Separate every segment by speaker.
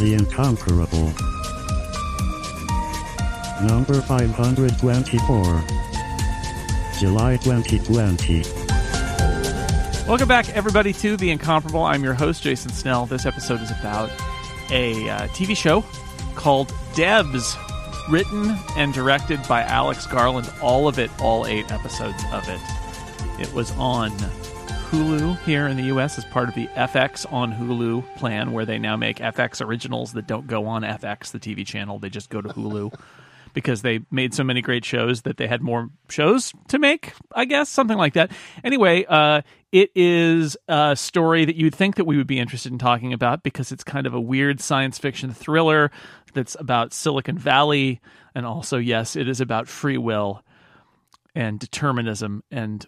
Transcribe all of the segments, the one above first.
Speaker 1: The Incomparable. Number 524. July 2020.
Speaker 2: Welcome back, everybody, to The Incomparable. I'm your host, Jason Snell. This episode is about a uh, TV show called Devs, written and directed by Alex Garland. All of it, all eight episodes of it. It was on Hulu here in the US as part of the FX on Hulu plan, where they now make FX originals that don't go on FX, the TV channel. They just go to Hulu because they made so many great shows that they had more shows to make, I guess, something like that. Anyway, uh, it is a story that you'd think that we would be interested in talking about because it's kind of a weird science fiction thriller that's about Silicon Valley. And also, yes, it is about free will and determinism and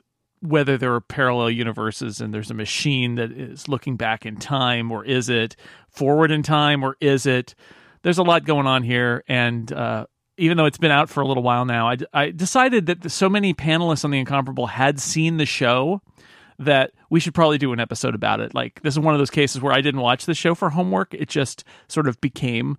Speaker 2: whether there are parallel universes and there's a machine that is looking back in time or is it forward in time or is it there's a lot going on here. And uh, even though it's been out for a little while now i, I decided that so many panelists on the incomparable had seen the show that we should probably do an episode about it. Like this is one of those cases where i didn't watch the show for homework. It just sort of became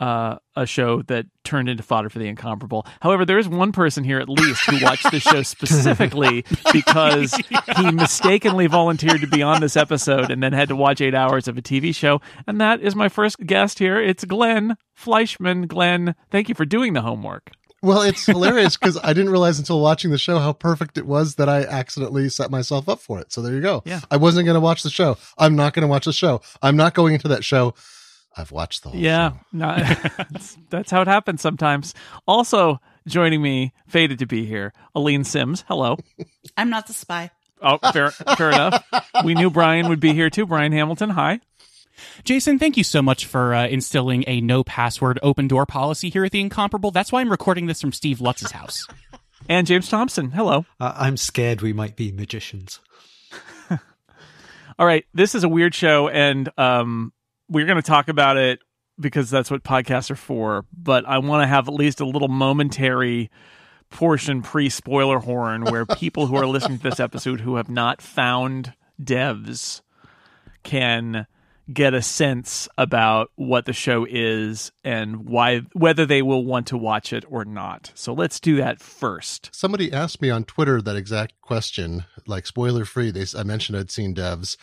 Speaker 2: uh, a show that turned into fodder for the incomparable. However, there is one person here at least who watched the show specifically because he mistakenly volunteered to be on this episode and then had to watch eight hours of a TV show. And that is my first guest here. It's Glenn Fleishman. Glenn, thank you for doing the homework.
Speaker 3: Well, it's hilarious because I didn't realize until watching the show how perfect it was that I accidentally set myself up for it. So there you go.
Speaker 2: Yeah.
Speaker 3: I wasn't going to watch the show. I'm not going to watch the show. I'm not going into that show. I've watched the whole
Speaker 2: Yeah,
Speaker 3: show.
Speaker 2: no, that's, that's how it happens sometimes. Also joining me, fated to be here, Aleen Simms. Hello.
Speaker 4: I'm not the spy.
Speaker 2: Oh, fair, fair enough. We knew Brian would be here too. Brian Hamilton, hi.
Speaker 5: Jason, thank you so much for uh, instilling a no password open door policy here at the Incomparable. That's why I'm recording this from Steve Lutz's house.
Speaker 2: And James Thomson, hello.
Speaker 6: Uh, I'm scared we might be magicians.
Speaker 2: All right, this is a weird show, and um, we're going to talk about it because that's what podcasts are for. But I want to have at least a little momentary portion pre spoiler horn where people who are listening to this episode who have not found devs can get a sense about what the show is and why whether they will want to watch it or not. So let's do that first.
Speaker 3: Somebody asked me on Twitter that exact question, like spoiler free. They I mentioned I'd seen devs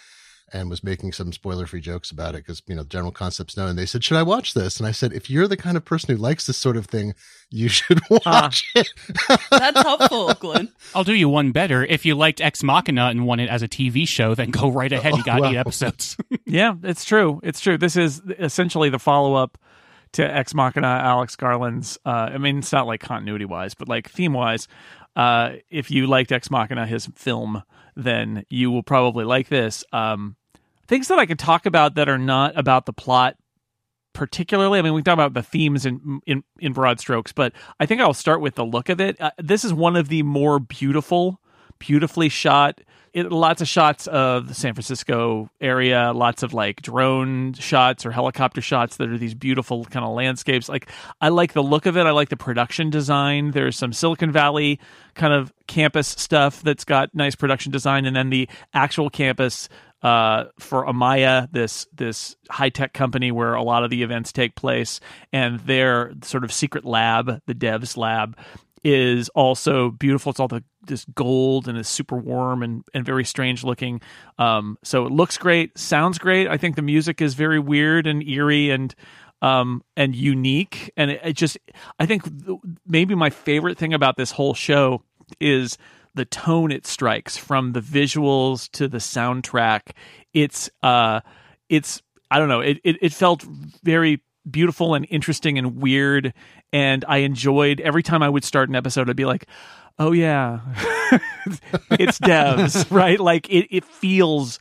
Speaker 3: and was making some spoiler free jokes about it because you know general concepts known. And they said, "Should I watch this?" And I said, "If you're the kind of person who likes this sort of thing, you should watch it."
Speaker 4: That's helpful, Glenn.
Speaker 5: I'll do you one better. If you liked Ex Machina and want it as a TV show, then go right ahead. You got
Speaker 3: Oh,
Speaker 5: eight
Speaker 3: wow.
Speaker 5: episodes.
Speaker 2: Yeah, it's true. It's true. This is essentially the follow up to Ex Machina, Alex Garland's. Uh, I mean, it's not like continuity wise, but like theme wise. Uh, if you liked Ex Machina, his film, then you will probably like this. Um, things that I could talk about that are not about the plot particularly. I mean, we talk about the themes in in in broad strokes, but I think I'll start with the look of it. Uh, this is one of the more beautiful, beautifully shot. It, lots of shots of the San Francisco area, lots of like drone shots or helicopter shots that are these beautiful kind of landscapes. Like I like the look of it. I like the production design. There's some Silicon Valley kind of campus stuff that's got nice production design, and then the actual campus uh, for Amaya, this this high tech company where a lot of the events take place, and their sort of secret lab, the Devs lab, is also beautiful. It's all the this gold and it's super warm and, and very strange looking. Um, so it looks great, sounds great. I think the music is very weird and eerie and um, and unique. And it, it just, I think th- maybe my favorite thing about this whole show is the tone it strikes from the visuals to the soundtrack. It's, uh, it's, I don't know, it, it, it felt very beautiful and interesting and weird. And I enjoyed every time I would start an episode, I'd be like, oh yeah, it's devs, right? Like it, it feels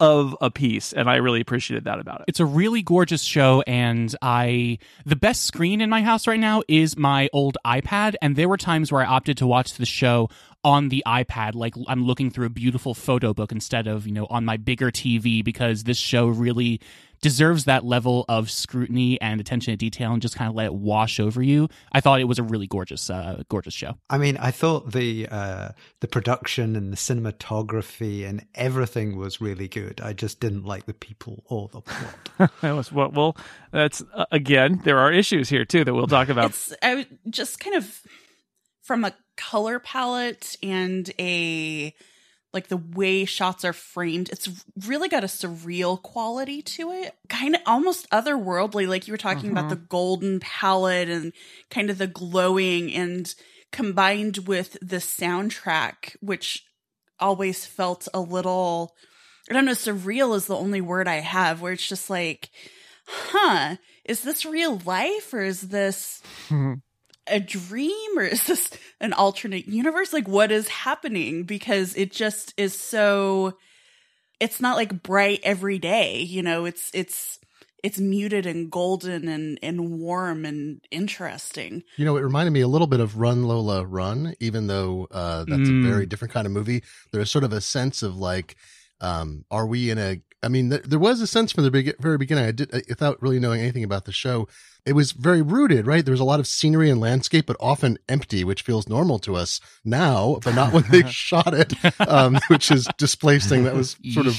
Speaker 2: of a piece. And I really appreciated that about it.
Speaker 5: It's a really gorgeous show, and I the best screen in my house right now is my old iPad. And there were times where I opted to watch the show on the iPad, like I'm looking through a beautiful photo book instead of you know on my bigger TV, because this show really deserves that level of scrutiny and attention to detail and just kind of let it wash over you. I thought it was a really gorgeous, uh, gorgeous show.
Speaker 6: I mean, I thought the uh, the production and the cinematography and everything was really good. I just didn't like the people or the plot.
Speaker 2: that was what. Well, that's uh, again. There are issues here too that we'll talk about.
Speaker 4: It's I would just kind of from a color palette and a like the way shots are framed. It's really got a surreal quality to it, kind of almost otherworldly. Like you were talking about the mm-hmm. golden palette and kind of the glowing, and combined with the soundtrack, which always felt a little. I don't know, surreal is the only word I have, where it's just like, huh, is this real life or is this hmm. A dream or is this an alternate universe? Like, what is happening? Because it just is so. It's not like bright every day, you know. It's it's it's muted and golden and and warm and interesting.
Speaker 3: You know, it reminded me a little bit of Run Lola Run, even though uh, that's
Speaker 5: Mm.
Speaker 3: a very different kind of movie. There's sort of a sense of like, um, are we in a? I mean, th- there was a sense from the be- very beginning. I did, uh, without really knowing anything about the show, it was very rooted, right? There was a lot of scenery and landscape, but often empty, which feels normal to us now, but not when they shot it, um, which is displacing. That was sort of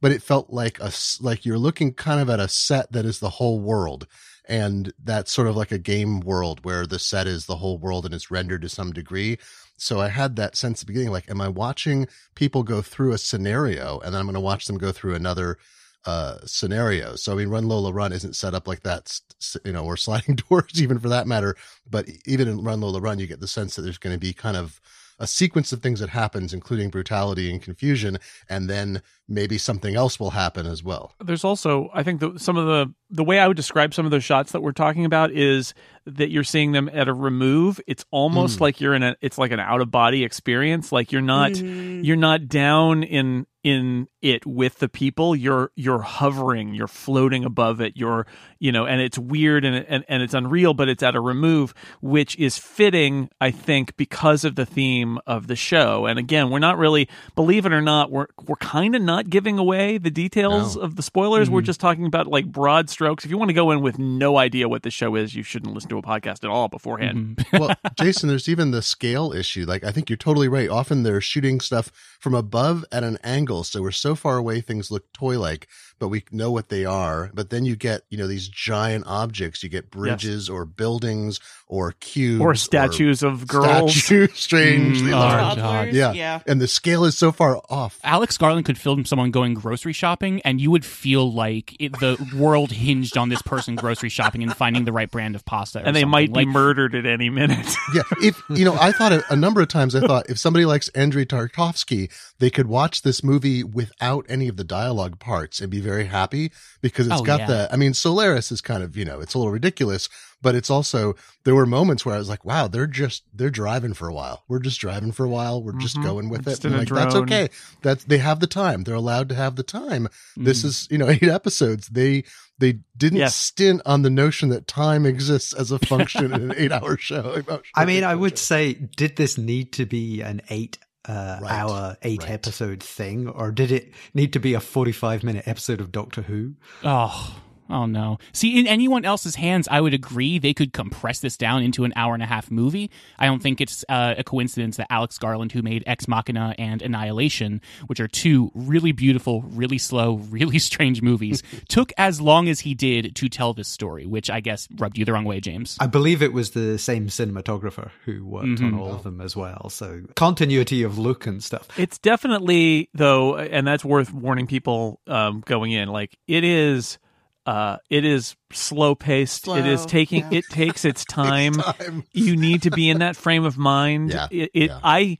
Speaker 3: but it felt like a like you're looking kind of at a set that is the whole world and that's sort of like a game world where the set is the whole world and it's rendered to some degree so i had that sense at the beginning like am i watching people go through a scenario and then i'm going to watch them go through another uh scenario? So i mean run lola run isn't set up like that you know or sliding doors even for that matter but even in run lola run you get the sense that there's going to be kind of a sequence of things that happens including brutality and confusion and then maybe something else will happen as well
Speaker 2: there's also i think the, some of the the way i would describe some of those shots that we're talking about is that you're seeing them at a remove it's almost
Speaker 3: Mm.
Speaker 2: like you're in a it's like an out of body experience like you're not
Speaker 4: Mm.
Speaker 2: you're not down in in it with the people you're you're hovering you're floating above it you're you know and it's weird and and, and it's unreal but it's at a remove which is fitting i think because of the theme of the show and again we're not really believe it or not we're we're kind of not giving away the details
Speaker 3: No.
Speaker 2: of the spoilers we're
Speaker 5: Mhm.
Speaker 2: just talking about like broad strokes if you want to go in with no idea what the show is you shouldn't listen to a podcast at all beforehand
Speaker 5: Mhm.
Speaker 3: well, Jason, there's even the scale issue. Like, I think you're totally right. Often they're shooting stuff from above at an angle. So we're so far away, things look toy like, but we know what they are. But then you get, you know, these giant objects. You get bridges or buildings or cubes
Speaker 2: or statues of girls
Speaker 3: Statues, strangely
Speaker 5: Mm,
Speaker 3: large.
Speaker 5: oh,
Speaker 3: Yeah.
Speaker 4: yeah.
Speaker 3: And the scale is so far off.
Speaker 5: Alex Garland could film someone going grocery shopping, and you would feel like it, the world hinged on this person grocery shopping and finding the right brand of pasta.
Speaker 2: and they
Speaker 5: something.
Speaker 2: might be murdered at any minute
Speaker 3: yeah if you know i thought a, a number of times i thought if somebody likes andrei tarkovsky they could watch this movie without any of the dialogue parts and be very happy because it's
Speaker 5: Oh,
Speaker 3: got
Speaker 5: yeah.
Speaker 3: the i mean solaris is kind of you know it's a little ridiculous but it's also there were moments where i was like wow they're just they're driving for a while. We're just driving for a while. We're just
Speaker 2: Mhm.
Speaker 3: going with
Speaker 2: Just
Speaker 3: it. And like that's okay. That's they have the time. They're allowed to have the time. This
Speaker 5: mm.
Speaker 3: is you know eight episodes. They they didn't
Speaker 2: Yes.
Speaker 3: stint on the notion that time exists as a function in an eight hour show
Speaker 6: I mean, I would say, did this need to be an eight uh,
Speaker 3: Right,
Speaker 6: hour, eight
Speaker 3: right.
Speaker 6: episode thing, or did it need to be a 45 minute episode of Doctor Who?
Speaker 5: Oh, oh no. See, in anyone else's hands, I would agree they could compress this down into an hour and a half movie. I don't think it's uh, a coincidence that Alex Garland, who made Ex Machina and Annihilation, which are two really beautiful, really slow, really strange movies, took as long as he did to tell this story, which I guess rubbed you the wrong way, James.
Speaker 6: I believe it was the same cinematographer who worked on
Speaker 5: Mhm.
Speaker 6: all of them as well. So continuity of look and stuff.
Speaker 2: It's definitely though, and that's worth warning people um, going in. Like it is, uh, it is slow paced. It is taking.
Speaker 4: yeah.
Speaker 2: It takes its time.
Speaker 3: time.
Speaker 2: you need to be in that frame of mind.
Speaker 3: Yeah,
Speaker 2: It, it
Speaker 3: yeah.
Speaker 2: I,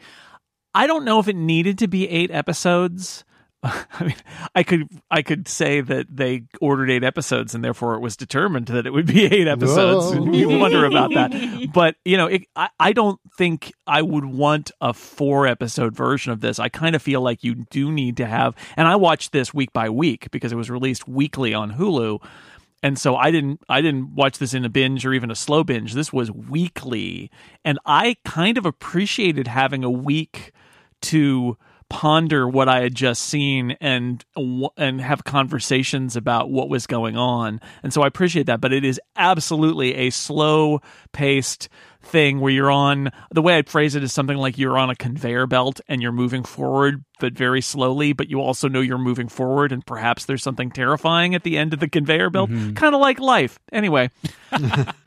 Speaker 2: I don't know if it needed to be eight episodes. I mean, I could I could say that they ordered eight episodes and therefore it was determined that it would be eight episodes. You wonder about that, but you know, it, I I don't think I would want a four episode version of this. I kind of feel like you do need to have, and I watched this week by week because it was released weekly on Hulu and so I didn't I didn't watch this in a binge or even a slow binge. This was weekly, and I kind of appreciated having a week to ponder what I had just seen and and have conversations about what was going on. And so I appreciate that, but it is absolutely a slow paced thing where you're on the way I'd phrase it is something like you're on a conveyor belt and you're moving forward but very slowly, but you also know you're moving forward and perhaps there's something terrifying at the end of the conveyor belt. Mm-hmm. Kind of like life. Anyway.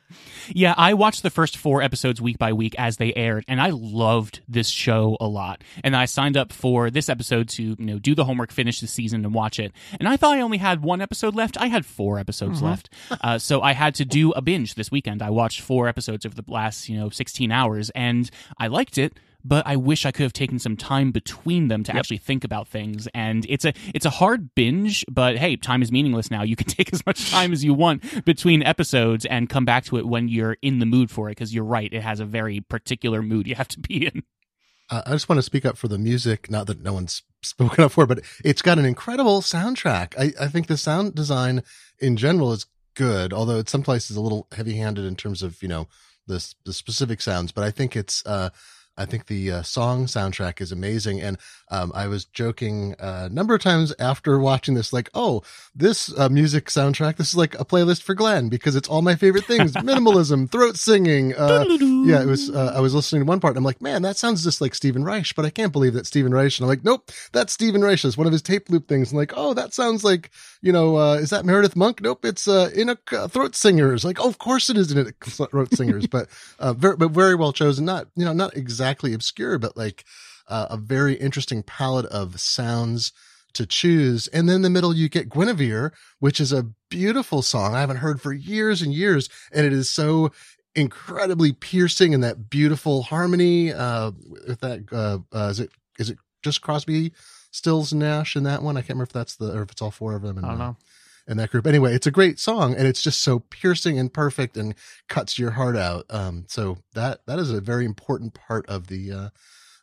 Speaker 5: Yeah, I watched the first four episodes week by week as they aired, and I loved this show a lot. And I signed up for this episode to you know do the homework, finish the season, and watch it. And I thought I only had one episode left. I had four episodes mm-hmm. left, uh, so I had to do a binge this weekend. I watched four episodes over the last you know 16 hours, and I liked it but I wish I could have taken some time between them to yep. actually think about things. And it's a it's a hard binge, but hey, time is meaningless now. You can take as much time as you want between episodes and come back to it when you're in the mood for it. Because you're right, it has a very particular mood you have to be in.
Speaker 3: Uh, I just want to speak up for the music. Not that no one's spoken up for, but it's got an incredible soundtrack. I, I think the sound design in general is good, although it's some places a little heavy handed in terms of, you know, the, the specific sounds, but I think it's, uh, I think the uh, song soundtrack is amazing. And um, I was joking uh, a number of times after watching this, like, oh, this uh, music soundtrack, this is like a playlist for Glenn because it's all my favorite things minimalism, throat singing. Uh, yeah, it was, uh, I was listening to one part and I'm like, man, that sounds just like Stephen Reich, but I can't believe that Stephen Reich. And I'm like, nope, that's Stephen Reich. It's one of his tape loop things. I'm like, oh, that sounds like, you know, uh, is that Meredith Monk? Nope, it's in a throat singers. Like, oh, of course it is in a throat singers, but, very, but very well chosen. Not, you know, not exactly obscure, but like uh, a very interesting palette of sounds to choose. And then in the middle, you get Guinevere, which is a beautiful song I haven't heard for years and years. And it is so incredibly piercing and that beautiful harmony. Uh, with that, uh, uh, is it, is it just Crosby, Stills, Nash in that one? I can't remember if that's the, or if it's all four of them. In,
Speaker 2: I don't know.
Speaker 3: In that group. Anyway, it's a great song and it's just so piercing and perfect and cuts your heart out. Um, so that, that is a very important part of the, uh,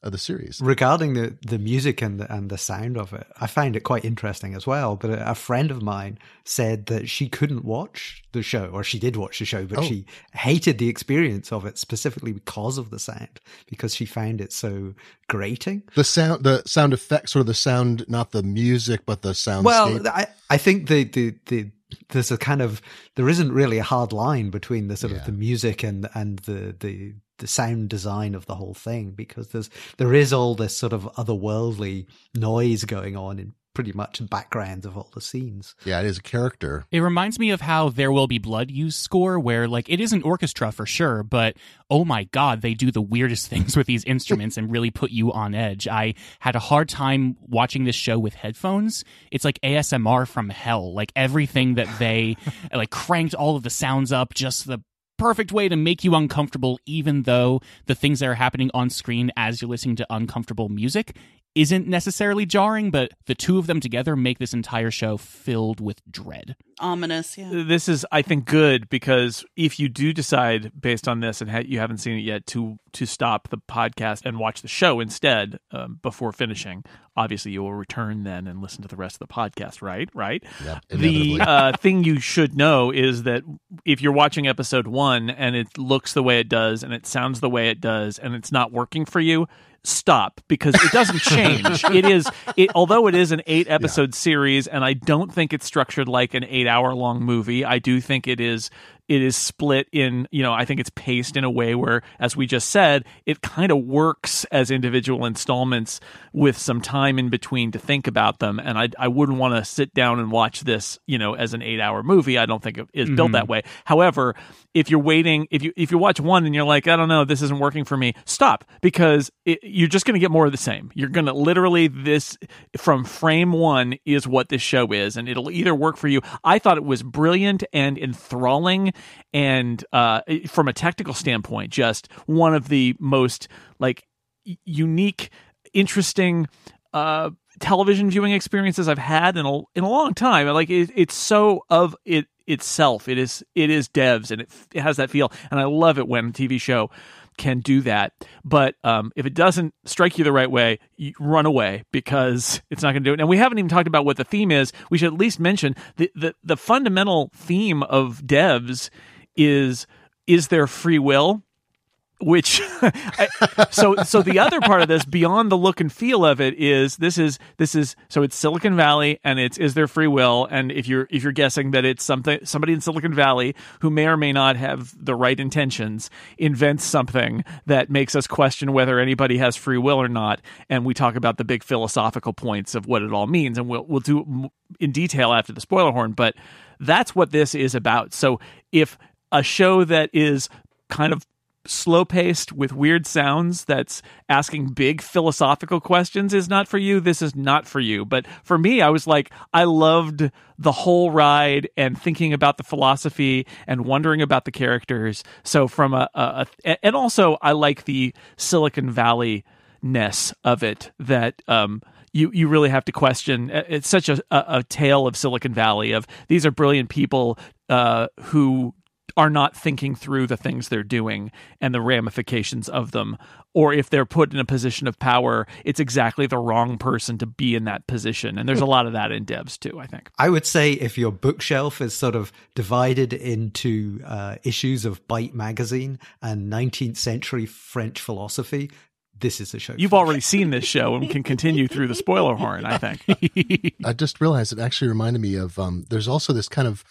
Speaker 3: of the series.
Speaker 6: Regarding the, the music and the, and the sound of it, I find it quite interesting as well. But a, a friend of mine said that she couldn't watch the show, or she did watch the show, but oh. she hated the experience of it specifically because of the sound, because she found it so grating.
Speaker 3: The sound, the sound effects, or the sound, not the music, but the sound.
Speaker 6: Well, I, I think the, the, the, there's a kind of there isn't really a hard line between the sort yeah. of the music and and the the the sound design of the whole thing because there's there is all this sort of otherworldly noise going on in pretty much backgrounds of all the scenes.
Speaker 3: Yeah, it is a character.
Speaker 5: It reminds me of how There Will Be Blood used score, where like it is an orchestra for sure, but oh my god, they do the weirdest things with these instruments and really put you on edge. I had a hard time watching this show with headphones. It's like ASMR from hell. Like everything that they like cranked all of the sounds up, just the perfect way to make you uncomfortable, even though the things that are happening on screen as you're listening to uncomfortable music isn't necessarily jarring, but the two of them together make this entire show filled with dread.
Speaker 4: Ominous, yeah.
Speaker 2: This is, I think, good because if you do decide, based on this, and ha- you haven't seen it yet, to to stop the podcast and watch the show instead um, before finishing, obviously you will return then and listen to the rest of the podcast. Right, right.
Speaker 3: Yep,
Speaker 2: the uh, thing you should know is that if you're watching episode one and it looks the way it does and it sounds the way it does and it's not working for you stop because it doesn't change. it is it, although it is an 8 episode yeah. series and I don't think it's structured like an 8 hour long movie. I do think it is it is split in you know i think it's paced in a way where as we just said it kind of works as individual installments with some time in between to think about them. And i, I wouldn't want to sit down and watch this you know as an eight hour movie. I don't think it is mm-hmm. built that mm-hmm. way. However if you're waiting if you if you watch one and you're like i don't know this isn't working for me stop. Because it, you're just going to get more of the same. You're going to literally this from frame one is what this show is and it'll either work for you. I thought it was brilliant and enthralling and uh, from a technical standpoint, just one of the most like unique, interesting uh, television viewing experiences I've had in a in a long time. Like it, it's so of it itself. It is it is devs and it, it has that feel, and I love it when a TV show can do that. But um, if it doesn't strike you the right way, run away because it's not going to do it. And we haven't even talked about what the theme is. We should at least mention the the, the fundamental theme of devs is is there free will which I, so so the other part of this beyond the look and feel of it is this is this is so it's Silicon Valley and it's is there free will? And if you're if you're guessing that it's something somebody in Silicon Valley who may or may not have the right intentions invents something that makes us question whether anybody has free will or not. And we talk about the big philosophical points of what it all means. And we'll we'll do in detail after the spoiler horn but that's what this is about. So if a show that is kind of slow paced with weird sounds that's asking big philosophical questions is not for you, this is not for you. But for me, I was like, I loved the whole ride and thinking about the philosophy and wondering about the characters. So from a, a, a and also I like the Silicon Valley ness of it that um you you really have to question. It's such a, a, a, tale of Silicon Valley of these are brilliant people uh, who are not thinking through the things they're doing and the ramifications of them. Or if they're put in a position of power, it's exactly the wrong person to be in that position. And there's a lot of that in devs too, I think.
Speaker 6: I would say if your bookshelf is sort of divided into uh, issues of Byte magazine and 19th century French philosophy, this is a show.
Speaker 2: You've already seen this show and can continue through the spoiler horn, I think.
Speaker 3: I just realized it actually reminded me of um, there's also this kind of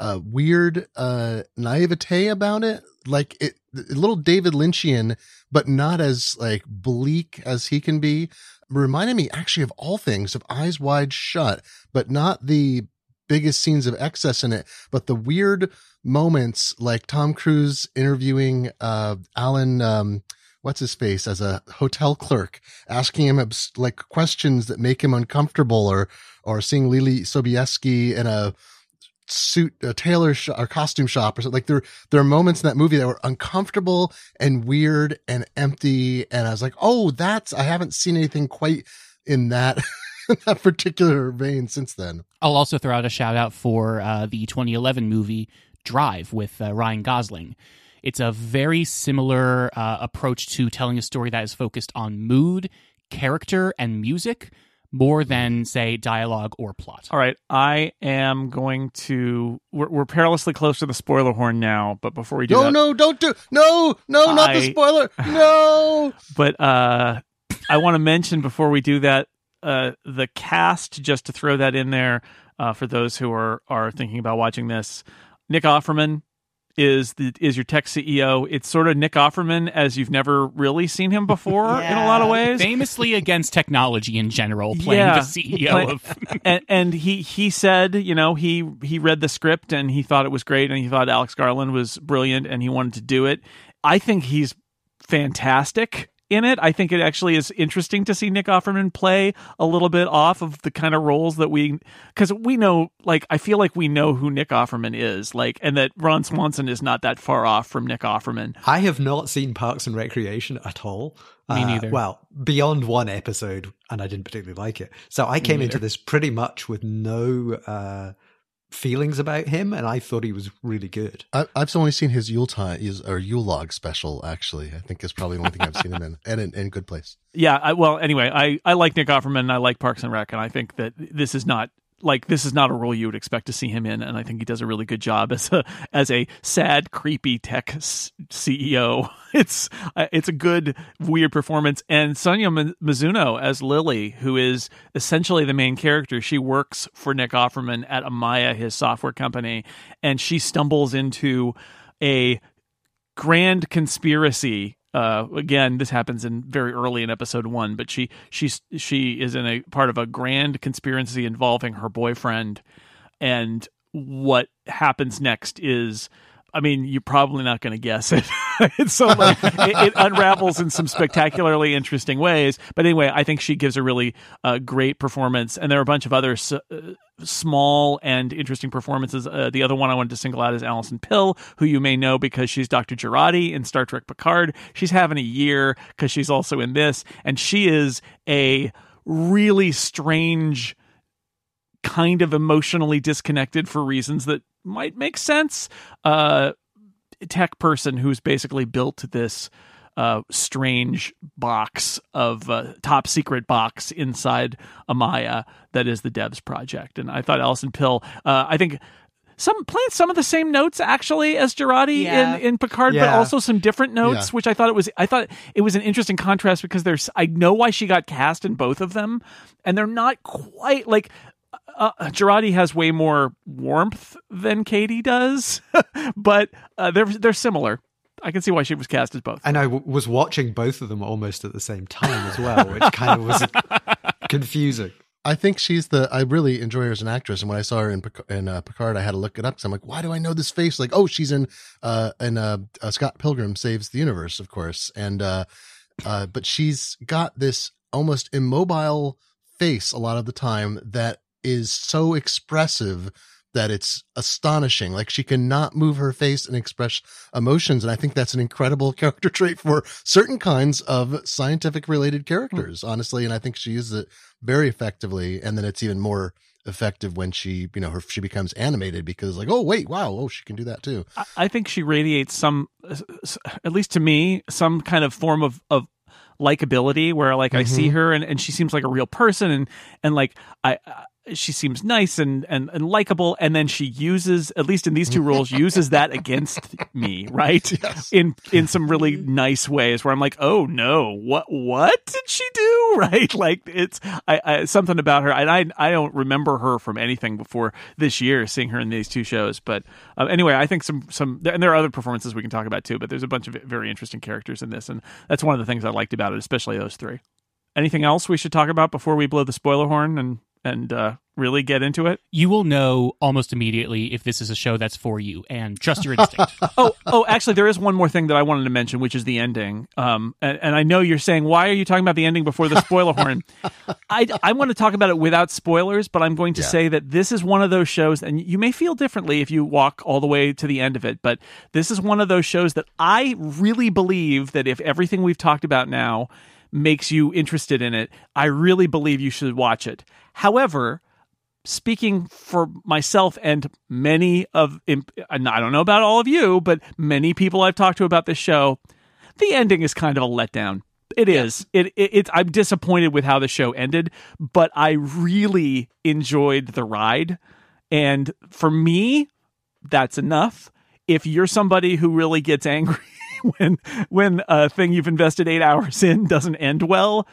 Speaker 3: uh, weird uh, naivete about it, like it, a little David Lynchian, but not as like bleak as he can be. Reminded me actually of all things of Eyes Wide Shut, but not the biggest scenes of excess in it, but the weird moments like Tom Cruise interviewing uh, Alan. Um, what's his face as a hotel clerk, asking him like questions that make him uncomfortable, or or seeing Leelee Sobieski in a suit a tailor sh- or costume shop or something. Like there there are moments in that movie that were uncomfortable and weird and empty and i was like oh that's i haven't seen anything quite in that that particular vein since then.
Speaker 5: I'll also throw out a shout out for uh, the 2011 movie drive with uh, ryan gosling. It's a very similar uh, approach to telling a story that is focused on mood character and music more than say dialogue or plot.
Speaker 2: All right, I am going to. We're, we're perilously close to the spoiler horn now, but before we do,
Speaker 3: no,
Speaker 2: that,
Speaker 3: no, don't do, no, no, I, not the spoiler, no.
Speaker 2: But uh, I want to mention before we do that, uh, the cast just to throw that in there uh, for those who are are thinking about watching this. Nick Offerman is the is your tech CEO. It's sort of Nick Offerman as you've never really seen him before yeah. in a lot of ways.
Speaker 5: Famously against technology in general, playing yeah. the CEO of
Speaker 2: and, and he he said, you know, he he read the script and he thought it was great and he thought Alex Garland was brilliant and he wanted to do it. I think he's fantastic in it. I think it actually is interesting to see Nick Offerman play a little bit off of the kind of roles that we, because we know, like, I feel like we know who Nick Offerman is, like, and that Ron Swanson is not that far off from Nick Offerman.
Speaker 6: I have not seen Parks and Recreation at all.
Speaker 5: Me uh, neither.
Speaker 6: well, beyond one episode, and I didn't particularly like it. So I came into this pretty much with no. Uh, feelings about him, and I thought he was really good.
Speaker 3: I, have only seen his Yule time or Yule log special. Actually, I think is probably the only thing I've seen him in, and in, in good place.
Speaker 2: Yeah, I, well, anyway, I I like Nick Offerman, and I like Parks and Rec, and I think that this is not like this is not a role you would expect to see him in, and I think he does a really good job as a as a sad, creepy tech CEO. It's uh, it's a good weird performance, and Sonoya Mizuno as Lily, who is essentially the main character. She works for Nick Offerman at Amaya, his software company, and she stumbles into a grand conspiracy uh, again, this happens in very early in episode one, but she she's she is in a part of a grand conspiracy involving her boyfriend, and what happens next is I mean, you're probably not going to guess it. it's so like, it, it, unravels in some spectacularly interesting ways. But anyway, I think she gives a really uh, great performance, and there are a bunch of other s- uh, small and interesting performances. Uh, the other one I wanted to single out is Alison Pill, who you may know because she's Dr. Jurati in Star Trek Picard. She's having a year because she's also in this, and she is a really strange kind of emotionally disconnected for reasons that might make sense. Uh, tech person who's basically built this uh, strange box of uh, top secret box inside Amaya that is the devs project. And I thought Alison Pill, uh, I think some playing some of the same notes actually as Jurati
Speaker 4: Yeah.
Speaker 2: in in Picard, but also some different notes,
Speaker 3: Yeah.
Speaker 2: which I thought it was. I thought it was an interesting contrast because there's. I know why she got cast in both of them, and they're not quite like. Uh, Jurati has way more warmth than Katie does, but uh, they're they're similar. I can see why she was cast as both.
Speaker 6: And I w- was watching both of them almost at the same time as well, which kind of was confusing.
Speaker 3: I think she's the. I really enjoy her as an actress, and when I saw her in Pic- in uh, Picard, I had to look it up because I'm like, why do I know this face? Like, oh, she's in uh in uh, uh Scott Pilgrim saves the universe, of course, and uh, uh, but she's got this almost immobile face a lot of the time that is so expressive that it's astonishing. Like she cannot move her face and express emotions. And I think that's an incredible character trait for certain kinds of scientific related hmm. characters, honestly. And I think she uses it very effectively. And then it's even more effective when she, you know, her, she becomes animated because like, oh, wait, wow. Oh, she can do that too.
Speaker 2: I- I think she radiates some, uh, at least to me, some kind of form of of likability where like I see mm-hmm. her and, and she seems like a real person and and like I. She seems nice and, and, and likable, and then she uses, at least in these two roles, uses that against me, right? In in some really nice ways, where I'm like, oh no, what what did she do, right? Like it's I, I something about her, and I I don't remember her from anything before this year, seeing her in these two shows. But uh, anyway, I think some some and there are other performances we can talk about too. But there's a bunch of very interesting characters in this, and that's one of the things I liked about it, especially those three. Anything else we should talk about before we blow the spoiler horn and and uh, really get into it?
Speaker 5: You will know almost immediately if this is a show that's for you, and trust your instinct.
Speaker 2: oh, oh, actually, there is one more thing that I wanted to mention, which is the ending. Um, and, and I know you're saying, why are you talking about the ending before the spoiler horn? I, I want to talk about it without spoilers, but I'm going to
Speaker 3: Yeah.
Speaker 2: say that this is one of those shows, and you may feel differently if you walk all the way to the end of it, but this is one of those shows that I really believe that if everything we've talked about now makes you interested in it, I really believe you should watch it. However, speaking for myself and many of and I don't know about all of you, but many people I've talked to about this show, the ending is kind of a letdown. It is. It, it it's I'm disappointed with how the show ended, but I really enjoyed the ride. And for me, that's enough. If you're somebody who really gets angry when when a thing you've invested 8 hours in doesn't end well,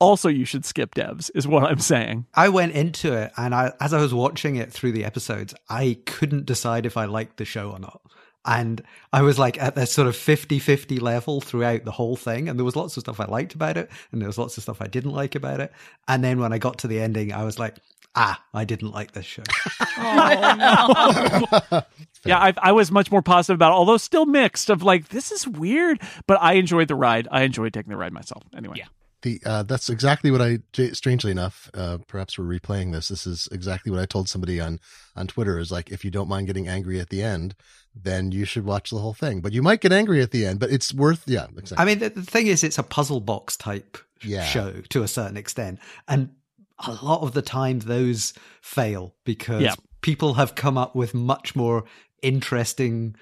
Speaker 2: also you should skip devs is what I'm saying.
Speaker 6: I went into it, and I, as I was watching it through the episodes, I couldn't decide if I liked the show or not. And I was like at this sort of 50 50 level throughout the whole thing. And there was lots of stuff I liked about it, and there was lots of stuff I didn't like about it. And then when I got to the ending, I was like, ah, I didn't like this show.
Speaker 2: Yeah, I, I was much more positive about it, although still mixed of like, this is weird, but I enjoyed the ride. I enjoyed taking the ride myself. Anyway.
Speaker 5: Yeah.
Speaker 3: The uh, that's exactly what I, Strangely enough, uh, perhaps we're replaying this. This is exactly what I told somebody on on Twitter. Is like if you don't mind getting angry at the end, then you should watch the whole thing. But you might get angry at the end, but it's worth. Yeah, exactly.
Speaker 6: I mean, the, the thing is, it's a puzzle box type
Speaker 3: Yeah.
Speaker 6: show to a certain extent. And a lot of the time, those fail because
Speaker 2: Yeah.
Speaker 6: people have come up with much more interesting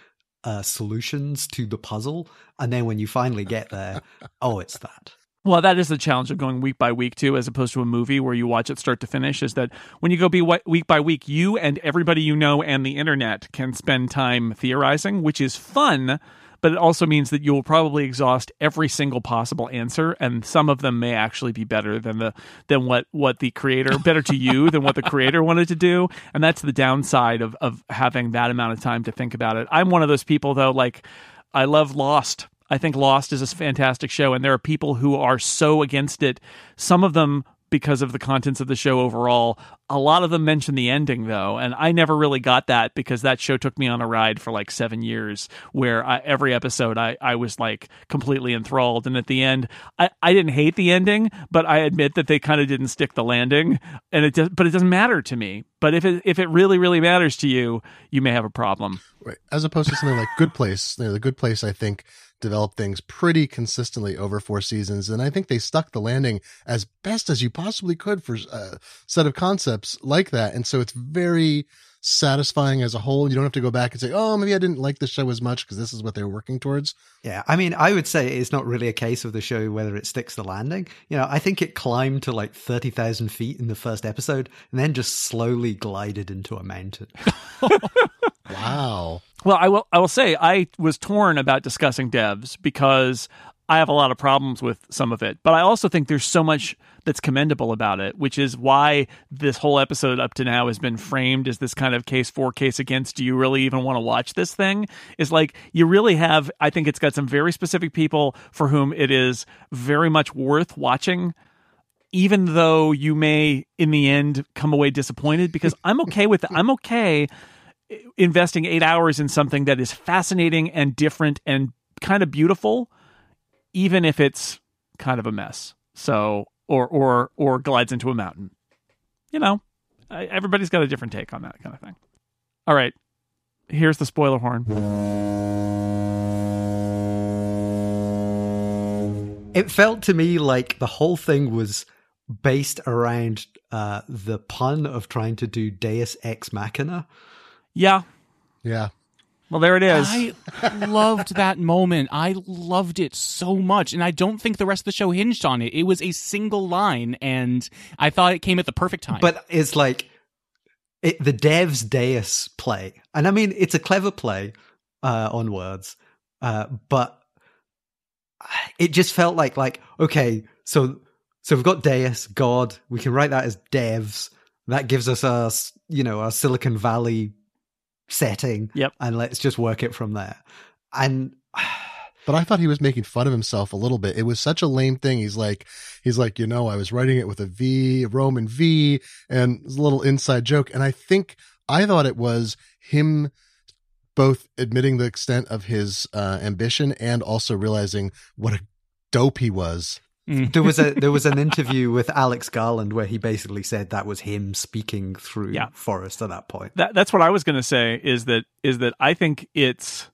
Speaker 6: uh, solutions to the puzzle. And then when you finally get there, oh, it's that.
Speaker 2: Well, that is the challenge of going week by week too, as opposed to a movie where you watch it start to finish. Is that when you go be week by week, you and everybody you know and the internet can spend time theorizing, which is fun. But it also means that you will probably exhaust every single possible answer, and some of them may actually be better than the than what what the creator better to you than what the creator wanted to do, and that's the downside of of having that amount of time to think about it. I'm one of those people though, like I love Lost. I think Lost is a fantastic show, and there are people who are so against it. Some of them because of the contents of the show overall. A lot of them mention the ending though, and I never really got that because that show took me on a ride for like seven years, where I, every episode I, I was like completely enthralled, and at the end I, I didn't hate the ending, but I admit that they kind of didn't stick the landing, and it does, but it doesn't matter to me. But if it if it really really matters to you, you may have a problem.
Speaker 3: Right. As opposed to something like Good Place. You know, the Good Place, I think, developed things pretty consistently over four seasons. And I think they stuck the landing as best as you possibly could for a uh, set of concepts concepts like that. And so it's very satisfying as a whole. You don't have to go back and say, oh, maybe I didn't like the show as much because this is what they were working towards.
Speaker 6: Yeah, I mean, I would say it's not really a case of the show whether it sticks the landing. You know, I think it climbed to like 30,000 feet in the first episode and then just slowly glided into a mountain.
Speaker 3: Wow.
Speaker 2: Well, I will. I will say I was torn about discussing devs because I have a lot of problems with some of it, but I also think there's so much that's commendable about it, which is why this whole episode up to now has been framed as this kind of case for, case against. Do you really even want to watch this thing? Is like you really have. I think it's got some very specific people for whom it is very much worth watching even though you may in the end come away disappointed because I'm okay with it. I'm okay investing 8 hours in something that is fascinating and different and kind of beautiful even if it's kind of a mess. So or or or glides into a mountain. You know, everybody's got a different take on that kind of thing. All right. Here's the spoiler horn.
Speaker 6: It felt to me like the whole thing was based around uh, the pun of trying to do Deus Ex Machina.
Speaker 2: Yeah.
Speaker 3: Yeah.
Speaker 2: Well, there it is.
Speaker 5: I loved that moment. I loved it so much. And I don't think the rest of the show hinged on it. It was a single line, and I thought it came at the perfect time.
Speaker 6: But it's like it, the devs Deus play. And I mean, it's a clever play uh, on words, uh, but it just felt like, like, okay, so so we've got Deus, God. We can write that as devs. That gives us a, you know, a Silicon Valley setting.
Speaker 2: Yep.
Speaker 6: And let's just work it from there. And
Speaker 3: but I thought he was making fun of himself a little bit. It was such a lame thing. He's like, he's like, you know, I was writing it with a V, a Roman V, and it was a little inside joke. And I think I thought it was him both admitting the extent of his uh, ambition and also realizing what a dope he was.
Speaker 6: Mm. there was a there was an interview with Alex Garland where he basically said that was him speaking through
Speaker 2: Yeah.
Speaker 6: Forrest at that point.
Speaker 2: that that's what I was going to say is that is that I think it's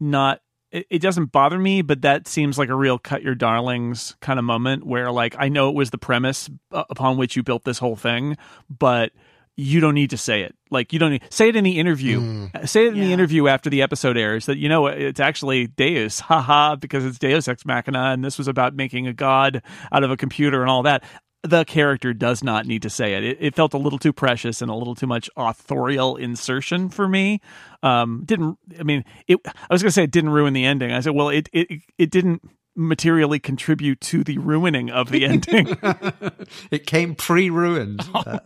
Speaker 2: not it, it doesn't bother me but that seems like a real cut your darlings kind of moment where like I know it was the premise uh, upon which you built this whole thing but you don't need to say it like you don't need say it in the interview say it in the interview after the episode airs that you know it's actually deus haha because it's deus ex machina and this was about making a god out of a computer and all that the character does not need to say it. It, it felt a little too precious and a little too much authorial insertion for me. Um, didn't I mean it? I was going to say it didn't ruin the ending. I said, well, it it it didn't materially contribute to the ruining of the ending.
Speaker 6: it came pre-ruined.
Speaker 2: Oh.
Speaker 6: Uh,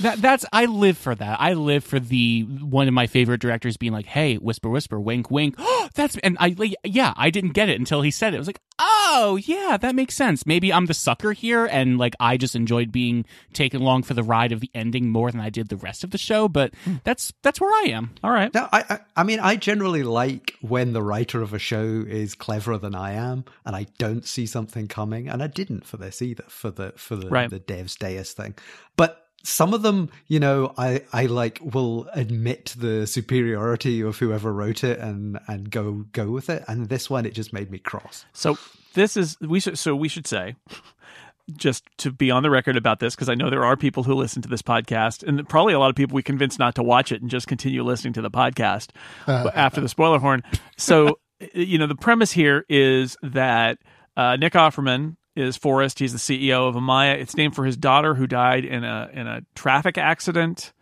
Speaker 5: That that's I live for that. I live for the one of my favorite directors being like, "Hey, whisper, whisper, wink, wink." that's and I like, yeah, I didn't get it until he said it. I was like, "Oh, yeah, that makes sense." Maybe I'm the sucker here, and like I just enjoyed being taken along for the ride of the ending more than I did the rest of the show. But hmm. that's that's where I am.
Speaker 2: all right.
Speaker 6: No, I, I, I mean, I generally like when the writer of a show is cleverer than I am, and I don't see something coming, and I didn't for this either for the for the
Speaker 2: Right.
Speaker 6: the Devs Deus thing. But some of them, you know, I I like will admit the superiority of whoever wrote it and and go go with it. And this one, it just made me cross.
Speaker 2: So this is we should so we should say just to be on the record about this because I know there are people who listen to this podcast and probably a lot of people we convinced not to watch it and just continue listening to the podcast after the spoiler horn. So you know the premise here is that uh, Nick Offerman is Forrest. He's the CEO of Amaya. It's named for his daughter who died in a in a traffic accident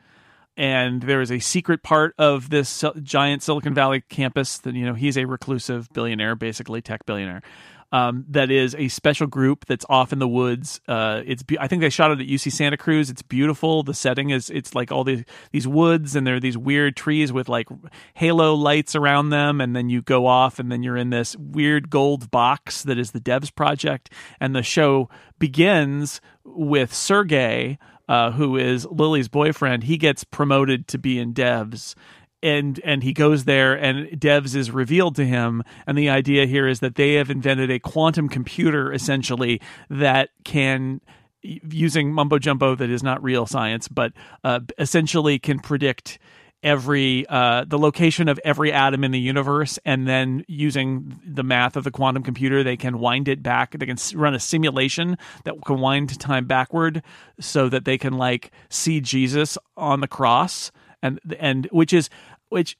Speaker 2: and there is a secret part of this giant Silicon Valley campus that you know he's a reclusive billionaire, basically tech billionaire. Um, that is a special group that's off in the woods. Uh, it's be- I think they shot it at UC Santa Cruz. It's beautiful. The setting is it's like all these these woods and there are these weird trees with like halo lights around them. And then you go off and then you're in this weird gold box that is the Devs project. And the show begins with Sergei, uh, who is Lily's boyfriend. He gets promoted to be in Devs and and he goes there and devs is revealed to him. And the idea here is that they have invented a quantum computer essentially that can using mumbo jumbo that is not real science but uh, essentially can predict every uh, the location of every atom in the universe, and then using the math of the quantum computer, they can wind it back. They can run a simulation that can wind time backward, so that they can like see Jesus on the cross, and and which is which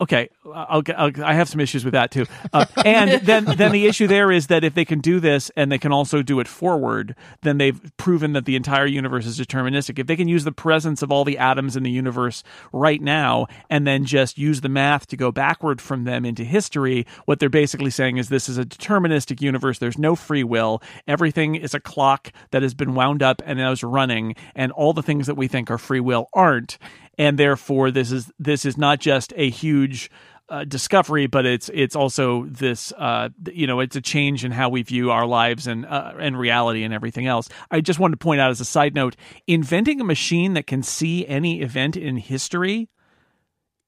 Speaker 2: okay, I'll, I'll, i have some issues with that too. Uh, and then then the issue there is that if they can do this and they can also do it forward, then they've proven that the entire universe is deterministic. If they can use the presence of all the atoms in the universe right now and then just use the math to go backward from them into history, what they're basically saying is this is a deterministic universe. There's no free will. Everything is a clock that has been wound up and is running, and all the things that we think are free will aren't and therefore this is this is not just a huge uh, discovery, but it's it's also this uh, you know it's a change in how we view our lives and uh, and reality and everything else. I just wanted to point out as a side note, inventing a machine that can see any event in history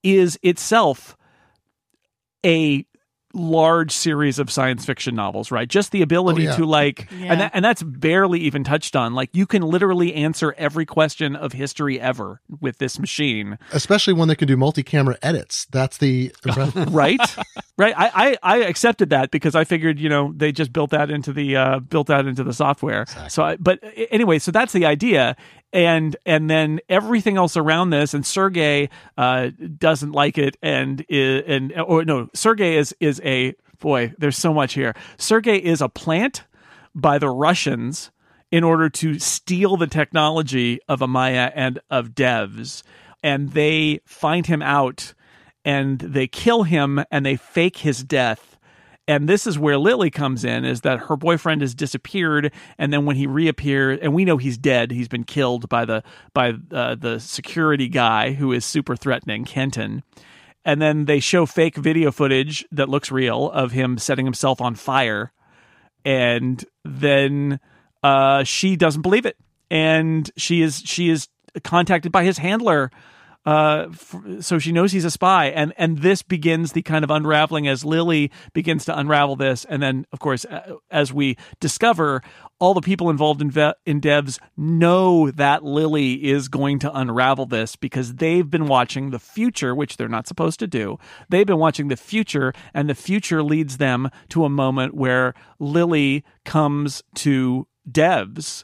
Speaker 2: is itself a large series of science fiction novels, right? Just the ability oh, yeah. to like, yeah. and that, and that's barely even touched on. Like, you can literally answer every question of history ever with this machine,
Speaker 3: especially when they can do multi-camera edits. That's the
Speaker 2: right, right. I, I, I accepted that because I figured you know they just built that into the uh, built that into the software. Exactly. So, I, but anyway, so that's the idea, and and then everything else around this and Sergei uh, doesn't like it and and or no Sergei is is a boy there's so much here. Sergei is a plant by the Russians in order to steal the technology of Amaya and of devs. And they find him out and they kill him and they fake his death and this is where Lily comes in is that her boyfriend has disappeared and then when he reappears and we know he's dead he's been killed by the by uh, the security guy who is super threatening Kenton. And then they show fake video footage that looks real of him setting himself on fire. And then uh, she doesn't believe it. And she is she is contacted by his handler uh, so she knows he's a spy, and and this begins the kind of unraveling as Lily begins to unravel this, and then of course as we discover all the people involved in ve- in devs know that Lily is going to unravel this because they've been watching the future, which they're not supposed to do. They've been watching the future, and the future leads them to a moment where Lily comes to devs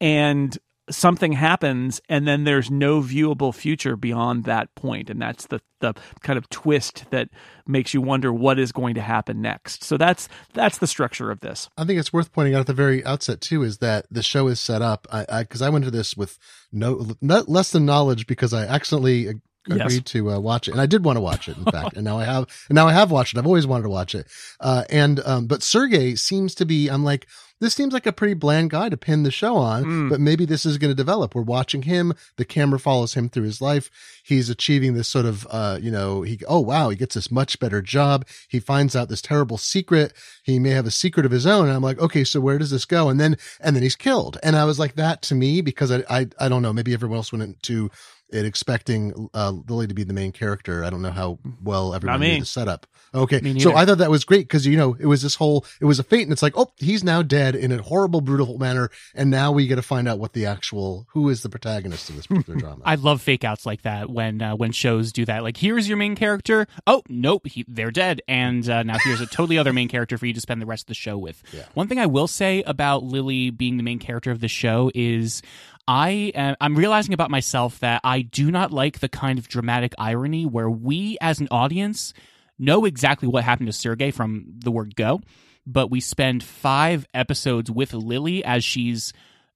Speaker 2: and something happens and then there's no viewable future beyond that point. And that's the the kind of twist that makes you wonder what is going to happen next. So that's that's the structure of this.
Speaker 3: I think it's worth pointing out at the very outset too is that the show is set up. I because I, I, went to this with no not less than knowledge because i accidentally agreed yes. to uh, watch it. And i did want to watch it in fact. And now i have and now i have watched it. I've always wanted to watch it. Uh, and um, but sergei seems to be i'm like this seems like a pretty bland guy to pin the show on, mm. but maybe this is going to develop. We're watching him. The camera follows him through his life. He's achieving this sort of, uh, you know, he, oh, wow, he gets this much better job. He finds out this terrible secret. He may have a secret of his own. And I'm like, okay, so where does this go? And then, and then he's killed. And I was like, that to me, because I, I, I don't know, maybe everyone else went into it expecting uh, Lily to be the main character. I don't know how well everyone knew the setup. Okay, so I thought that was great because you know it was this whole it was a fate, and it's like oh he's now dead in a horrible, brutal manner, and now we get to find out what the actual who is the protagonist of this particular drama.
Speaker 5: I love fake outs like that when uh, when shows do that. Like here's your main character. Oh nope, he, they're dead, and uh, now here's a totally other main character for you to spend the rest of the show with. Yeah. One thing I will say about Lily being the main character of the show is I am, I'm realizing about myself that I do not like the kind of dramatic irony where we as an audience know exactly what happened to Sergei from the word go, but we spend five episodes with Lily as she's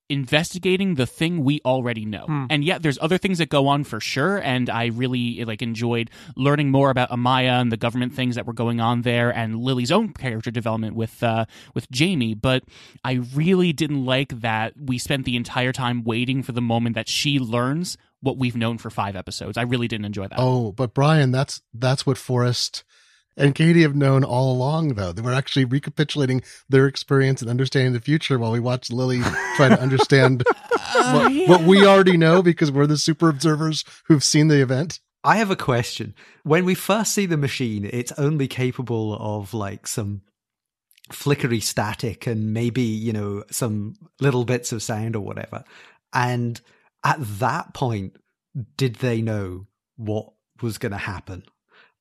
Speaker 5: investigating the thing we already know. Hmm. And yet there's other things that go on for sure and I really like enjoyed learning more about Amaya and the government things that were going on there and Lily's own character development with uh with Jamie, but I really didn't like that we spent the entire time waiting for the moment that she learns what we've known for 5 episodes. I really didn't enjoy that.
Speaker 3: Oh, but Brian, that's that's what Forrest and Katie have known all along, though. They were actually recapitulating their experience and understanding the future while we watched Lily try to understand uh, what, yeah. what we already know because we're the super observers who've seen the event.
Speaker 6: I have a question. When we first see the machine, it's only capable of like some flickery static and maybe, you know, some little bits of sound or whatever. And at that point, did they know what was going to happen?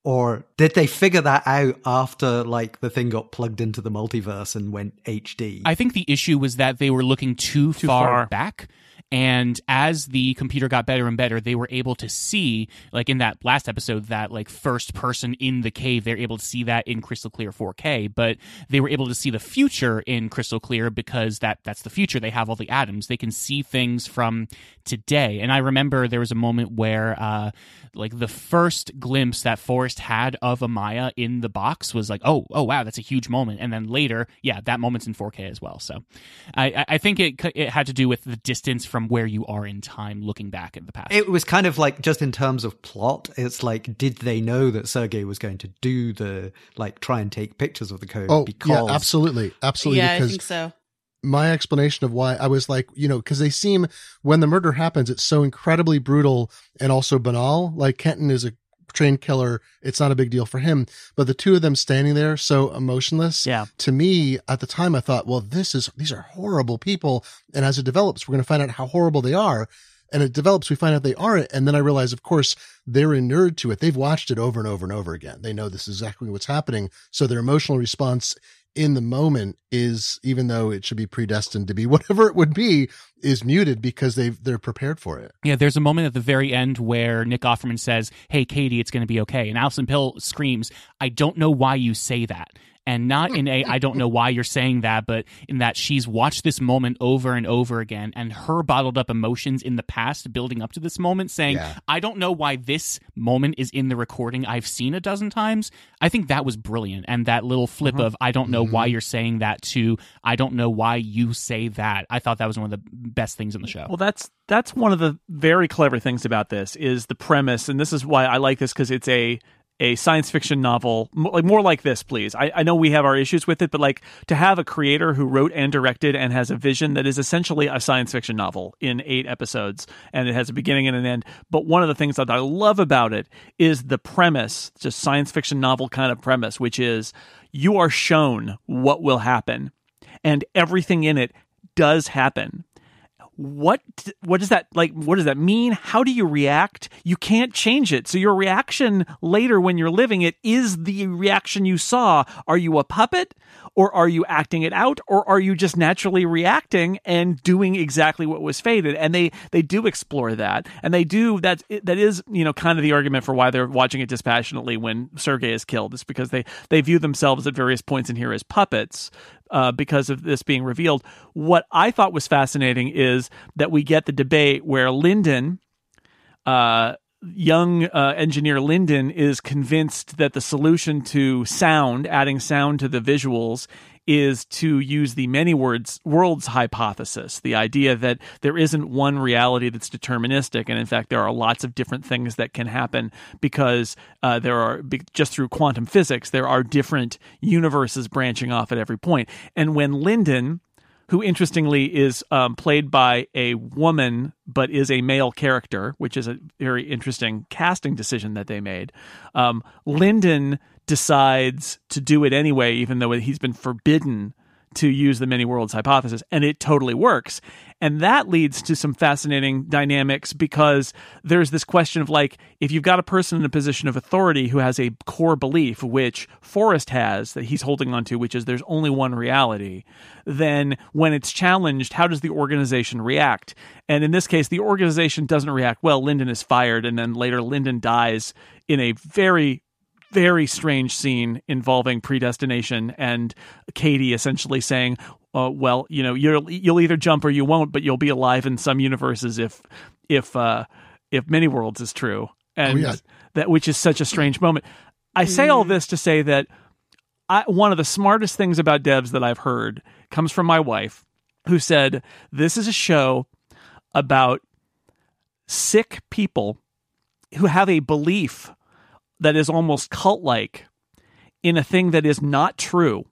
Speaker 6: Or did they figure that out after like the thing got plugged into the multiverse and went HD?
Speaker 5: I think the issue was that they were looking too,
Speaker 2: Too
Speaker 5: far,
Speaker 2: far.
Speaker 5: back. And as the computer got better and better, they were able to see, like in that last episode, that like first person in the cave, they're able to see that in crystal clear 4K. But they were able to see the future in crystal clear because that that's the future. They have all the atoms. They can see things from today. And I remember there was a moment where, uh, like the first glimpse that Forrest had of Amaya in the box was like, oh, oh wow, that's a huge moment. And then later, yeah, that moment's in 4K as well. So I, I- think it it had to do with the distance from where you are in time, looking back at the past.
Speaker 6: It was kind of like just in terms of plot, it's like, did they know that Sergei was going to do the like try and take pictures of the code?
Speaker 3: Oh,
Speaker 6: because
Speaker 3: yeah, absolutely. Absolutely.
Speaker 4: yeah, I think so.
Speaker 3: my explanation of why I was like, you know, because they seem when the murder happens, it's so incredibly brutal and also banal. Like Kenton is a trained killer; it's not a big deal for him. But the two of them standing there, so emotionless.
Speaker 2: Yeah.
Speaker 3: To me, at the time, I thought, well, this is these are horrible people, and as it develops, we're going to find out how horrible they are. And it develops, we find out they aren't. And then I realize, of course, they're inured to it. They've watched it over and over and over again. They know this is exactly what's happening. So their emotional response in the moment is, even though it should be predestined to be whatever it would be, is muted because they've, they're prepared for it.
Speaker 5: Yeah, there's a moment at the very end where Nick Offerman says, Hey, Katie, it's going to be okay. And Alison Pill screams, I don't know why you say that. And not in a, I don't know why you're saying that, but in that she's watched this moment over and over again and her bottled up emotions in the past building up to this moment saying,
Speaker 3: Yeah.
Speaker 5: I don't know why this moment is in the recording I've seen a dozen times. I think that was brilliant. And that little flip mm-hmm. of, I don't know why mm-hmm. you're saying that to, I don't know why you say that. I thought that was one of the best things in the show.
Speaker 2: Well, that's that's one of the very clever things about this is the premise, and this is why I like this because it's a a science fiction novel, like more like this, please. I, I know we have our issues with it, but like to have a creator who wrote and directed and has a vision that is essentially a science fiction novel in eight episodes, and it has a beginning and an end. But one of the things that I love about it is the premise, just science fiction novel kind of premise, which is you are shown what will happen, and everything in it does happen what what does that like what does that mean? How do you react? You can't change it. So your reaction later when you're living it is the reaction you saw. Are you a puppet or are you acting it out or are you just naturally reacting and doing exactly what was fated? And they they do explore that. And they do that that is you know kind of the argument for why they're watching it dispassionately when Sergei is killed. It's because they they view themselves at various points in here as puppets uh, because of this being revealed. What I thought was fascinating is that we get the debate where Lyndon, uh, young uh, engineer Lyndon, is convinced that the solution to sound, adding sound to the visuals, is to use the many words worlds hypothesis the idea that there isn't one reality that's deterministic and in fact there are lots of different things that can happen because uh, there are just through quantum physics there are different universes branching off at every point. and when lyndon who interestingly is um, played by a woman but is a male character, which is a very interesting casting decision that they made. Um, Lyndon decides to do it anyway, even though he's been forbidden to use the many worlds hypothesis, and it totally works. And that leads to some fascinating dynamics because there's this question of like, if you've got a person in a position of authority who has a core belief, which Forrest has that he's holding on to, which is there's only one reality, then when it's challenged, how does the organization react? And in this case, the organization doesn't react well. Lyndon is fired, and then later Lyndon dies in a very very strange scene involving predestination and Katie essentially saying, uh, "Well, you know, you'll you'll either jump or you won't, but you'll be alive in some universes if if uh, if many worlds is true." And
Speaker 3: Oh, yeah.
Speaker 2: that which is such a strange moment. I say all this to say that I, one of the smartest things about devs that I've heard comes from my wife, who said, "This is a show about sick people who have a belief that is almost cult like in a thing that is not true,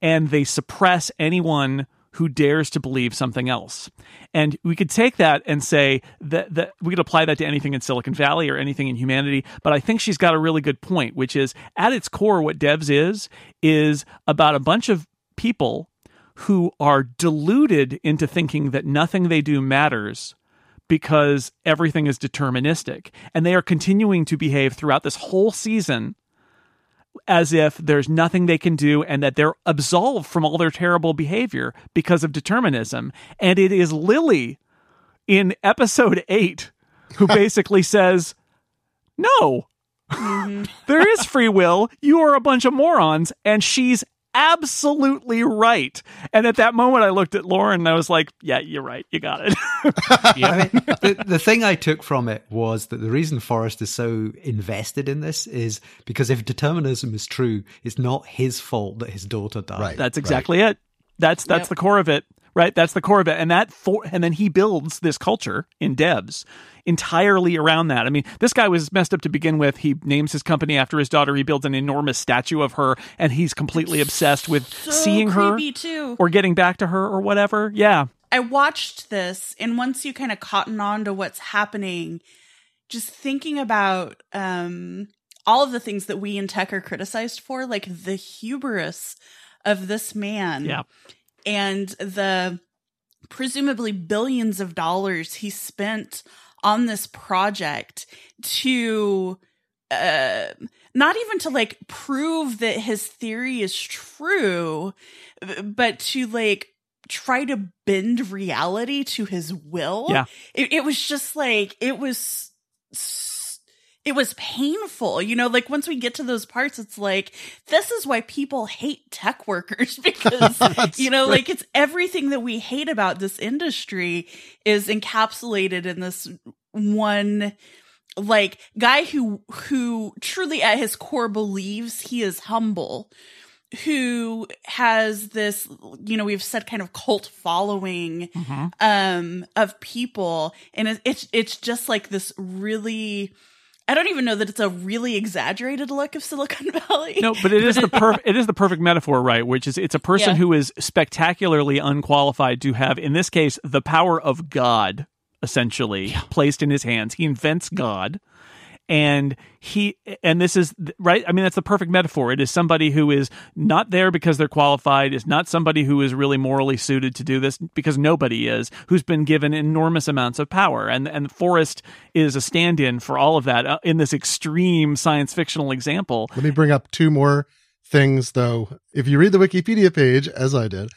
Speaker 2: and they suppress anyone who dares to believe something else. And we could take that and say that, that we could apply that to anything in Silicon Valley or anything in humanity. But I think she's got a really good point, which is at its core, what Devs is, is about a bunch of people who are deluded into thinking that nothing they do matters because everything is deterministic. And they are continuing to behave throughout this whole season as if there's nothing they can do and that they're absolved from all their terrible behavior because of determinism. And it is Lily in episode eight who basically says, No, mm-hmm. there is free will. You are a bunch of morons. And she's absolutely right. And at that moment, I looked at Lauren and I was like, yeah, you're right. You got it.
Speaker 6: yeah. I mean, the, the thing I took from it was that the reason Forrest is so invested in this is because if determinism is true, it's not his fault that his daughter died.
Speaker 3: Right.
Speaker 2: That's exactly right. it. That's that's yep. the core of it right? That's the core of it, and that for and then he builds this culture in Devs entirely around that. I mean, this guy was messed up to begin with. He names his company after his daughter. He builds an enormous statue of her, and he's completely obsessed with
Speaker 4: so
Speaker 2: seeing her
Speaker 4: too.
Speaker 2: or getting back to her or whatever. Yeah,
Speaker 4: I watched this, and once you kind of cotton on to what's happening, just thinking about um, all of the things that we in tech are criticized for, like the hubris of this man.
Speaker 2: Yeah
Speaker 4: and the presumably billions of dollars he spent on this project to uh not even to like prove that his theory is true but to like try to bend reality to his will.
Speaker 2: Yeah.
Speaker 4: It, it was just like it was it was painful. You know, like once we get to those parts, it's like, this is why people hate tech workers because, you know, like it's everything that we hate about this industry is encapsulated in this one like guy who who truly at his core believes he is humble who has this you know we've said kind of cult following mm-hmm. um of people and it's it's just like this really I don't even know that it's a really exaggerated look of Silicon Valley.
Speaker 2: No, but it is the per- it is the perfect metaphor, right? Which is it's a person yeah. who is spectacularly unqualified to have, in this case, the power of God essentially yeah. placed in his hands. He invents God and he and this is right? I mean that's the perfect metaphor. It is somebody who is not there because they're qualified. Is not somebody who is really morally suited to do this because nobody is who's been given enormous amounts of power. And and forrest is a stand-in for all of that uh, in this extreme science fictional example.
Speaker 3: Let me bring up two more things though. If you read the wikipedia page as i did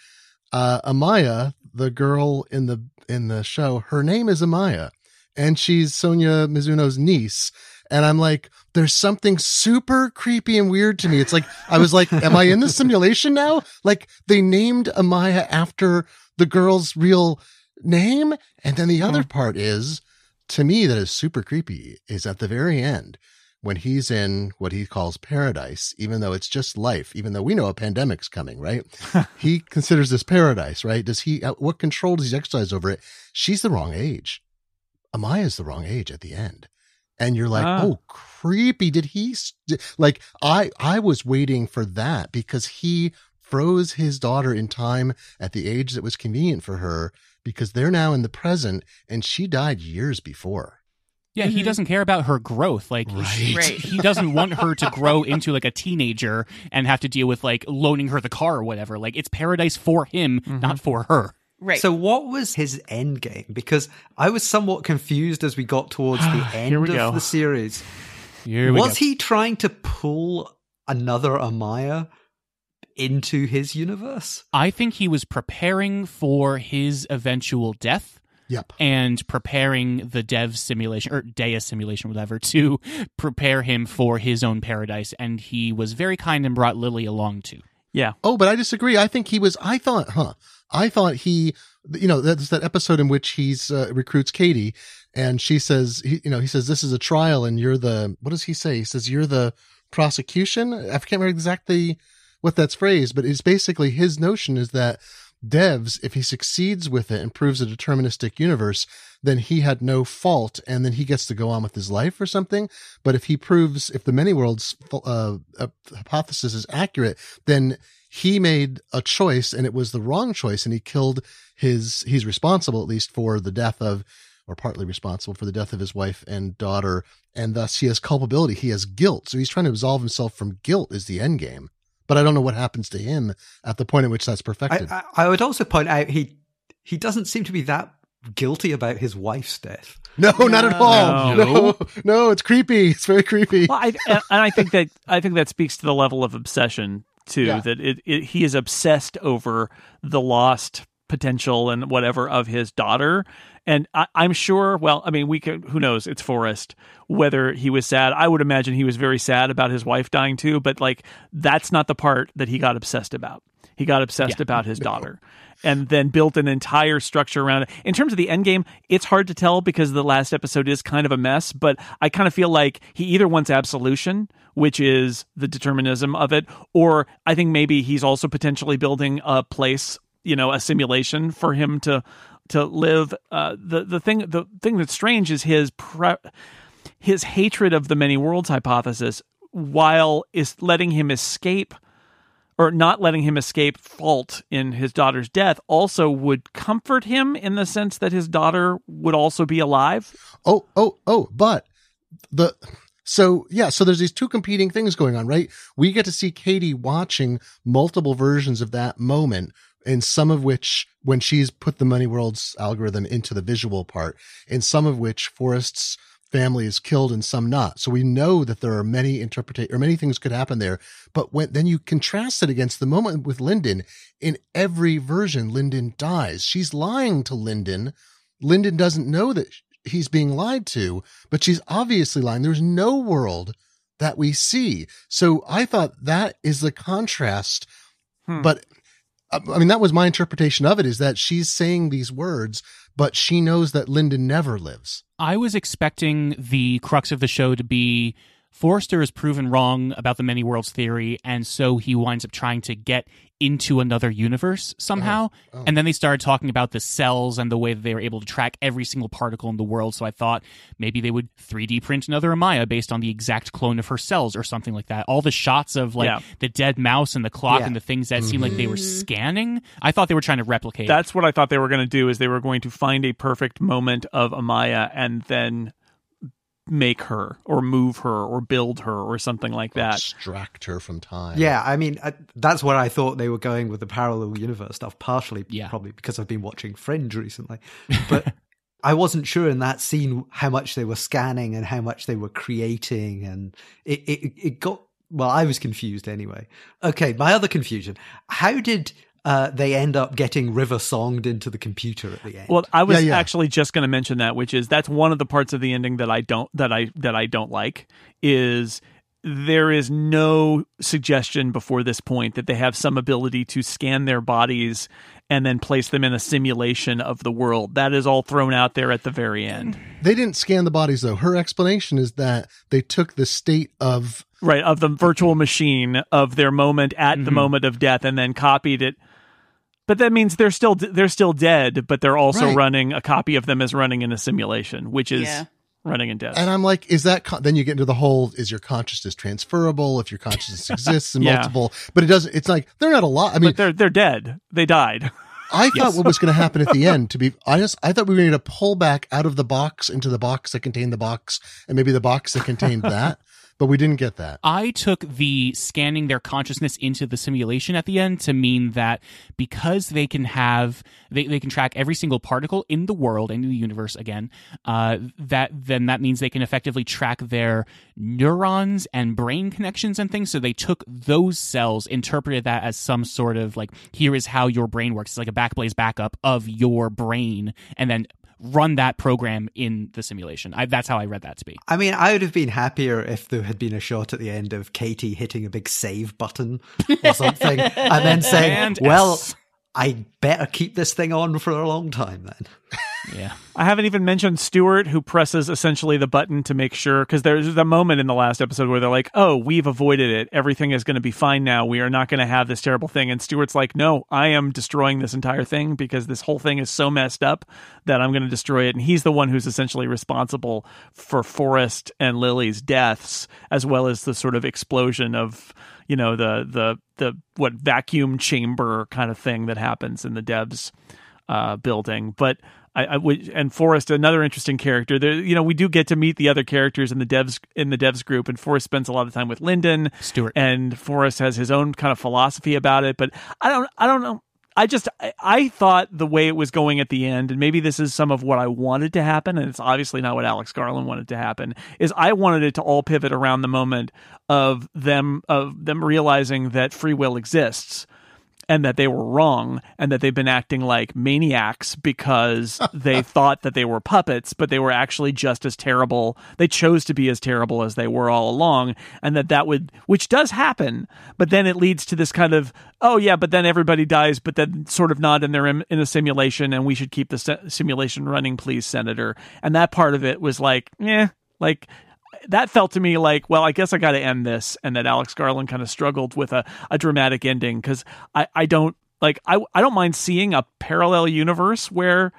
Speaker 3: uh amaya the girl in the in the show her name is amaya and she's Sonoya Mizuno's niece and I'm like, there's something super creepy and weird to me. It's like, I was like, am I in the simulation now? Like they named Amaya after the girl's real name. And then the other part is to me that is super creepy is at the very end when he's in what he calls paradise, even though it's just life, even though we know a pandemic's coming, right? he considers this paradise, right? Does he, uh, what control does he exercise over it? She's the wrong age. Amaya's the wrong age at the end and you're like, ah. oh, creepy. Did he st-? like? I I was waiting for that because he froze his daughter in time at the age that was convenient for her because they're now in the present and she died years before.
Speaker 5: Yeah, mm-hmm. he doesn't care about her growth. Like
Speaker 3: right.
Speaker 5: He, he doesn't want her to grow into like a teenager and have to deal with like loaning her the car or whatever. Like it's paradise for him, mm-hmm. not for her.
Speaker 4: Right.
Speaker 6: So what was his end game? Because I was somewhat confused as we got towards the end of go. the series. was he trying to pull another Amaya into his universe?
Speaker 5: I think he was preparing for his eventual death.
Speaker 3: Yep.
Speaker 5: And preparing the dev simulation or Deus simulation, whatever, to prepare him for his own paradise. And he was very kind and brought Lily along too.
Speaker 2: Yeah.
Speaker 3: Oh, but I disagree. I think he was, I thought, huh, I thought he, you know, that's that episode in which he's uh, recruits Katie, and she says, he, you know, he says this is a trial, and you're the what does he say? He says you're the prosecution. I can't remember exactly what that's phrased, but it's basically his notion is that devs, if he succeeds with it and proves a deterministic universe, then he had no fault and then he gets to go on with his life or something. But if he proves, if the many worlds uh, hypothesis is accurate, then he made a choice and it was the wrong choice and he killed his he's responsible at least for the death of or partly responsible for the death of his wife and daughter and thus he has culpability he has guilt so he's trying to absolve himself from guilt is the end game but i don't know what happens to him at the point at which that's perfected
Speaker 6: i, I, I would also point out he he doesn't seem to be that guilty about his wife's death.
Speaker 3: No, not at all.
Speaker 2: No.
Speaker 3: No. no, it's creepy. It's very creepy.
Speaker 2: Well, I, and and I think that I think that speaks to the level of obsession too.
Speaker 3: Yeah.
Speaker 2: That it, it he is obsessed over the lost potential and whatever of his daughter. And I, I'm sure. Well, I mean, we could. Who knows? It's Forrest. Whether he was sad, I would imagine he was very sad about his wife dying too. But like, that's not the part that he got obsessed about. He got obsessed
Speaker 5: Yeah.
Speaker 2: about his daughter. And then built an entire structure around it. In terms of the end game, it's hard to tell because the last episode is kind of a mess. But I kind of feel like he either wants absolution, which is the determinism of it, or I think maybe he's also potentially building a place, you know, a simulation for him to to live. Uh, the the thing the thing that's strange is his pre- his hatred of the many worlds hypothesis, while is letting him escape or not letting him escape fault in his daughter's death also would comfort him in the sense that his daughter would also be alive.
Speaker 3: Oh, oh, oh, but the so yeah, so there's these two competing things going on, right? We get to see Katie watching multiple versions of that moment, and some of which when she's put the many worlds algorithm into the visual part, and some of which Forrest's family is killed and some not. So we know that there are many interpretate or many things could happen there. But when then you contrast it against the moment with Lyndon, in every version, Lyndon dies. She's lying to Lyndon. Lyndon doesn't know that he's being lied to, but she's obviously lying. There's no world that we see. So I thought that is the contrast.
Speaker 2: Hmm.
Speaker 3: But uh, I mean, that was my interpretation of it is that she's saying these words, but she knows that Lyndon never lives.
Speaker 5: I was expecting the crux of the show to be Forrester is proven wrong about the many worlds theory, and so he winds up trying to get into another universe somehow.
Speaker 3: oh.
Speaker 5: And then they started talking about the cells and the way that they were able to track every single particle in the world. So I thought maybe they would 3D print another Amaya based on the exact clone of her cells or something like that. All the shots of like
Speaker 2: Yeah.
Speaker 5: the dead mouse and the clock
Speaker 6: Yeah.
Speaker 5: and the things that seemed like they were
Speaker 4: Mhm.
Speaker 5: scanning, I thought they were trying to replicate.
Speaker 2: That's what I thought they were going to do is they were going to find a perfect moment of Amaya and then make her or move her or build her or something like that.
Speaker 3: Extract her from time.
Speaker 6: Yeah, I mean, I, that's where I thought they were going with the parallel universe stuff, partially
Speaker 5: Yeah.
Speaker 6: probably because I've been watching Fringe recently. But I wasn't sure in that scene how much they were scanning and how much they were creating. And it, it, it got, well, I was confused anyway. Okay, my other confusion how did uh, they end up getting River songed into the computer at the end?
Speaker 2: Well, I was
Speaker 3: Yeah, yeah.
Speaker 2: actually just going to mention that, which is that's one of the parts of the ending that I don't that I that I don't like is there is no suggestion before this point that they have some ability to scan their bodies and then place them in a simulation of the world. That is all thrown out there at the very end.
Speaker 3: They didn't scan the bodies though. Her explanation is that they took the state of
Speaker 2: Right, of the virtual machine of their moment at the
Speaker 5: Mhm.
Speaker 2: moment of death and then copied it. But that means they're still they're still dead, but they're also
Speaker 3: Right.
Speaker 2: running a copy of them as running in a simulation, which is
Speaker 4: Yeah.
Speaker 2: running in death.
Speaker 3: And I'm like, is that, con- then you get into the whole, is your consciousness transferable if your consciousness exists in
Speaker 2: Yeah.
Speaker 3: multiple, but it doesn't, it's like, they're not a lot. I mean,
Speaker 2: but they're they're dead. They died.
Speaker 3: I thought what was going to happen at the end, to be honest, I thought we were going to pull back out of the box into the box that contained the box and maybe the box that contained that, but we didn't get that.
Speaker 5: I took the scanning their consciousness into the simulation at the end to mean that because they can have they, they can track every single particle in the world and in the universe again, uh, that then that means they can effectively track their neurons and brain connections and things. So they took those cells, interpreted that as some sort of like here is how your brain works. It's like a backblaze backup of your brain, and then run that program in the simulation. I, that's how I read that to be.
Speaker 6: I mean, I would have been happier if there had been a shot at the end of Katie hitting a big save button or something and then saying,
Speaker 5: And
Speaker 6: well,
Speaker 5: S.
Speaker 6: I better keep this thing on for a long time then.
Speaker 5: Yeah.
Speaker 2: I haven't even mentioned Stewart, who presses essentially the button to make sure, because there's the moment in the last episode where they're like, "Oh, we've avoided it. Everything is going to be fine now. We are not going to have this terrible thing." And Stewart's like, "No, I am destroying this entire thing because this whole thing is so messed up that I'm going to destroy it." And he's the one who's essentially responsible for Forrest and Lily's deaths, as well as the sort of explosion of you know the the the what vacuum chamber kind of thing that happens in the devs uh, building. But I, I and Forrest, another interesting character. There, you know, we do get to meet the other characters in the devs in the devs group, and Forrest spends a lot of time with Lyndon.
Speaker 5: Stewart.
Speaker 2: and Forrest has his own kind of philosophy about it. But I don't, I don't know. I just I, I thought the way it was going at the end, and maybe this is some of what I wanted to happen, and it's obviously not what Alex Garland wanted to happen. Is I wanted it to all pivot around the moment of them of them realizing that free will exists and that they were wrong and that they've been acting like maniacs because they thought that they were puppets but they were actually just as terrible. They chose to be as terrible as they were all along and that that would which does happen but then it leads to this kind of oh yeah but then everybody dies but then sort of not and they're in, in a simulation and we should keep the se- simulation running please senator. And that part of it was like yeah like that felt to me like, well, I guess I got to end this, and that Alex Garland kind of struggled with a, a dramatic ending because I, I don't like I I don't mind seeing a parallel universe where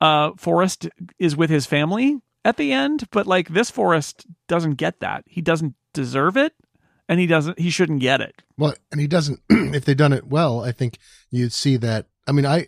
Speaker 2: uh Forrest is with his family at the end, but like this Forrest doesn't get that. He doesn't deserve it, and he doesn't. He shouldn't get it.
Speaker 3: Well, and he doesn't. if they done it well, I think you'd see that. I mean, I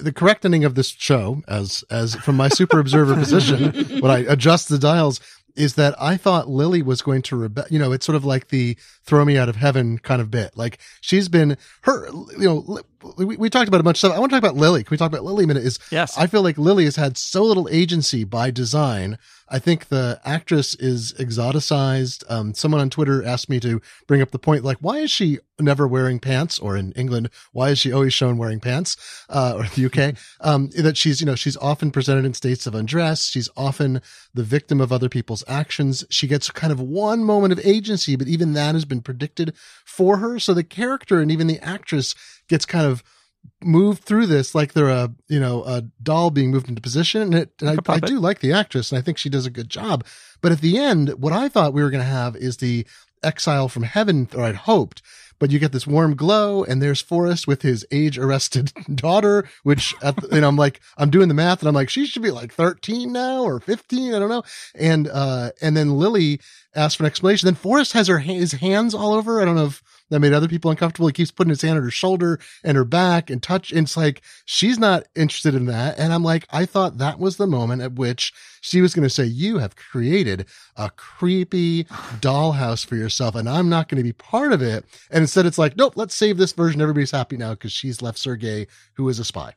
Speaker 3: the correct ending of this show, as as from my super observer position, when I adjust the dials, is that I thought Lily was going to rebel. You know, it's sort of like the throw me out of heaven kind of bit. Like she's been her, you know, we, we talked about a bunch of stuff. I want to talk about Lily. Can we talk about Lily a minute? Is
Speaker 2: yes.
Speaker 3: I feel like Lily has had so little agency by design. I think the actress is exoticized. Um, someone on Twitter asked me to bring up the point, like, why is she never wearing pants? Or in England, why is she always shown wearing pants? Uh, or the UK, um, that she's, you know, she's often presented in states of undress. She's often the victim of other people's actions. She gets kind of one moment of agency, but even that has been predicted for her. So the character and even the actress gets kind of moved through this like they're a you know a doll being moved into position. And, it, and I, I, do like the actress and i think she does a good job. But at the end what i thought we were going to have is the exile from heaven or i'd hoped but you get this warm glow and there's forrest with his age arrested daughter which at the, and i'm like i'm doing the math and i'm like she should be like 13 now or 15 i don't know. And uh and then lily asks for an explanation. Then forrest has her his hands all over. I don't know if that made other people uncomfortable. He keeps putting his hand on her shoulder and her back and touch. And it's like, she's not interested in that. And I'm like, I thought that was the moment at which she was going to say, you have created a creepy dollhouse for yourself and I'm not going to be part of it. And instead it's like, nope, let's save this version. Everybody's happy now because she's left Sergei, who is a spy.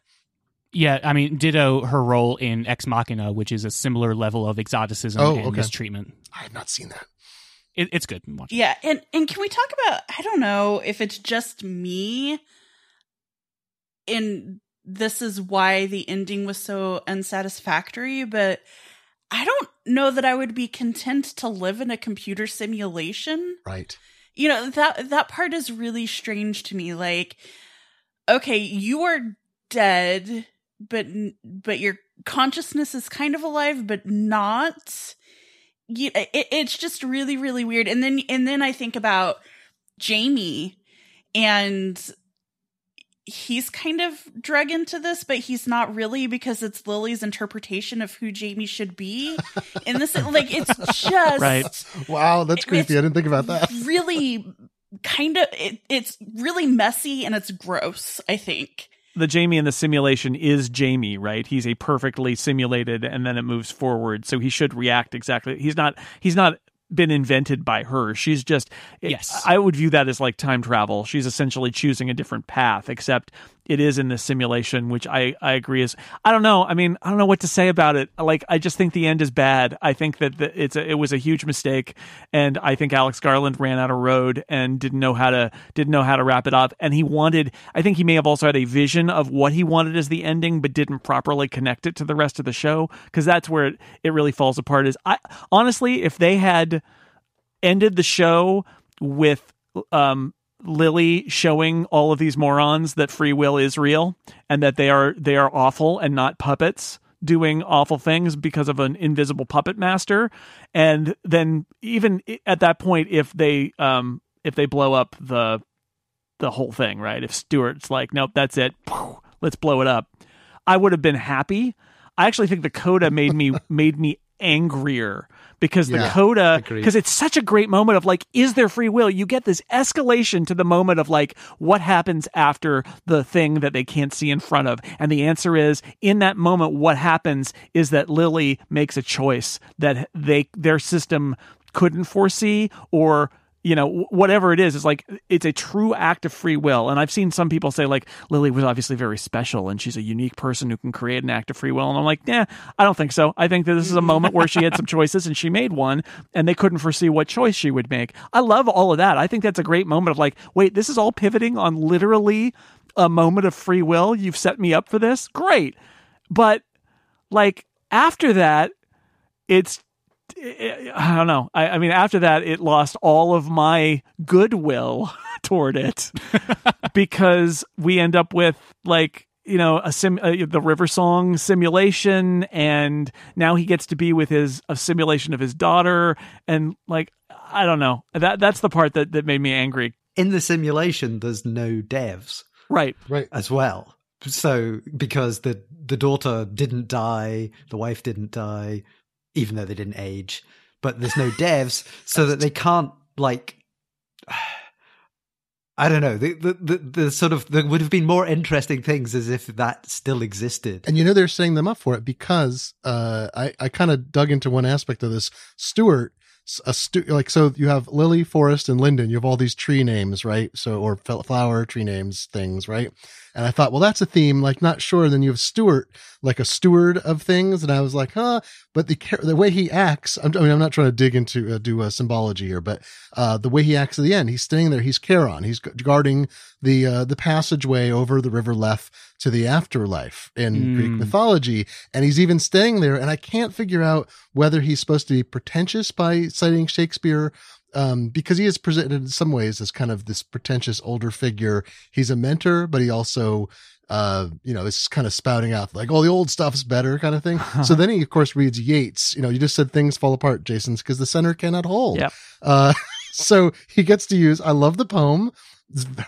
Speaker 5: Yeah, I mean, ditto her role in Ex Machina, which is a similar level of exoticism
Speaker 3: oh,
Speaker 5: and
Speaker 3: okay.
Speaker 5: mistreatment.
Speaker 3: I have not seen that
Speaker 5: it, it's good. Watch
Speaker 4: yeah, and and can we talk about? I don't know if it's just me, and this is why the ending was so unsatisfactory, but. I don't know that I would be content to live in a computer simulation.
Speaker 3: Right.
Speaker 4: You know, that that part is really strange to me. Like, okay, you are dead, but but your consciousness is kind of alive, but not you, it, it's just really really weird. And then and then i think about jamie and he's kind of drug into this but he's not really because it's lily's interpretation of who jamie should be and this like it's just
Speaker 2: right.
Speaker 3: Wow that's creepy. i didn't think about that.
Speaker 4: really kind of it, it's really messy and it's gross i think
Speaker 2: the Jamie in the simulation is Jamie, right? He's a perfectly simulated and then it moves forward. So he should react exactly. He's not he's not been invented by her. She's just
Speaker 5: yes.
Speaker 2: I would view that as like time travel. She's essentially choosing a different path, except it is in this simulation, which I I agree is I don't know. I mean, I don't know what to say about it. Like I just think the end is bad. I think that the, it's a, it was a huge mistake, and I think Alex Garland ran out of road and didn't know how to didn't know how to wrap it up. And he wanted. I think he may have also had a vision of what he wanted as the ending, but didn't properly connect it to the rest of the show because that's where it, it really falls apart. Is I honestly, if they had ended the show with um Lily showing all of these morons that free will is real and that they are they are awful and not puppets doing awful things because of an invisible puppet master. And then even at that point if they um if they blow up the the whole thing right? If Stewart's like nope that's it. Let's blow it up. I would have been happy. I actually think the coda made me made me angrier because
Speaker 3: Yeah,
Speaker 2: the coda because it's such a great moment of like is there free will? You get this escalation to the moment of like what happens after the thing that they can't see in front of? And the answer is in that moment what happens is that Lily makes a choice that they their system couldn't foresee or you know whatever it is it's like it's a true act of free will. And i've seen some people say like lily was obviously very special and she's a unique person who can create an act of free will. And i'm like yeah i don't think so. I think that this is a moment where she had some choices and she made one and they couldn't foresee what choice she would make. I love all of that. I think that's a great moment of like wait this is all pivoting on literally a moment of free will. You've set me up for this? Great. But like after that it's I don't know. I, I, mean, after that, it lost all of my goodwill toward it because we end up with like you know a sim uh, the river song simulation and now he gets to be with his a simulation of his daughter and like i don't know. That that's the part that that made me angry.
Speaker 6: In the simulation there's no devs.
Speaker 2: Right.
Speaker 3: Right.
Speaker 6: As well. So because the the daughter didn't die the wife didn't die even though they didn't age. But there's no devs, so that they can't like. I don't know. The, the, the, the, sort of there would have been more interesting things as if that still existed.
Speaker 3: And you know they're setting them up for it because uh, I I kind of dug into one aspect of this. Stewart, a stu- like so you have Lily, Forrest, and Lyndon. You have all these tree names, right? So or flower tree names, things, right? And I thought, well, that's a theme. Like, not sure. And then you have Stewart, like a steward of things. And I was like, huh. But the the way he acts, I'm, i mean, I'm not trying to dig into uh, do a symbology here, but uh, the way he acts at the end, he's staying there. He's Charon. He's guarding the uh, the passageway over the River Lethe to the afterlife in mm. Greek mythology, and he's even staying there. And I can't figure out whether he's supposed to be pretentious by citing Shakespeare um, because he is presented in some ways as kind of this pretentious older figure. He's a mentor, but he also, uh, you know, is kind of spouting out like, "Oh, the old stuff's better," kind of thing. so then he, of course, reads Yeats. You know, you just said things fall apart, Jason's, because the center cannot hold.
Speaker 2: Yep.
Speaker 3: Uh, so he gets to use. I love the poem.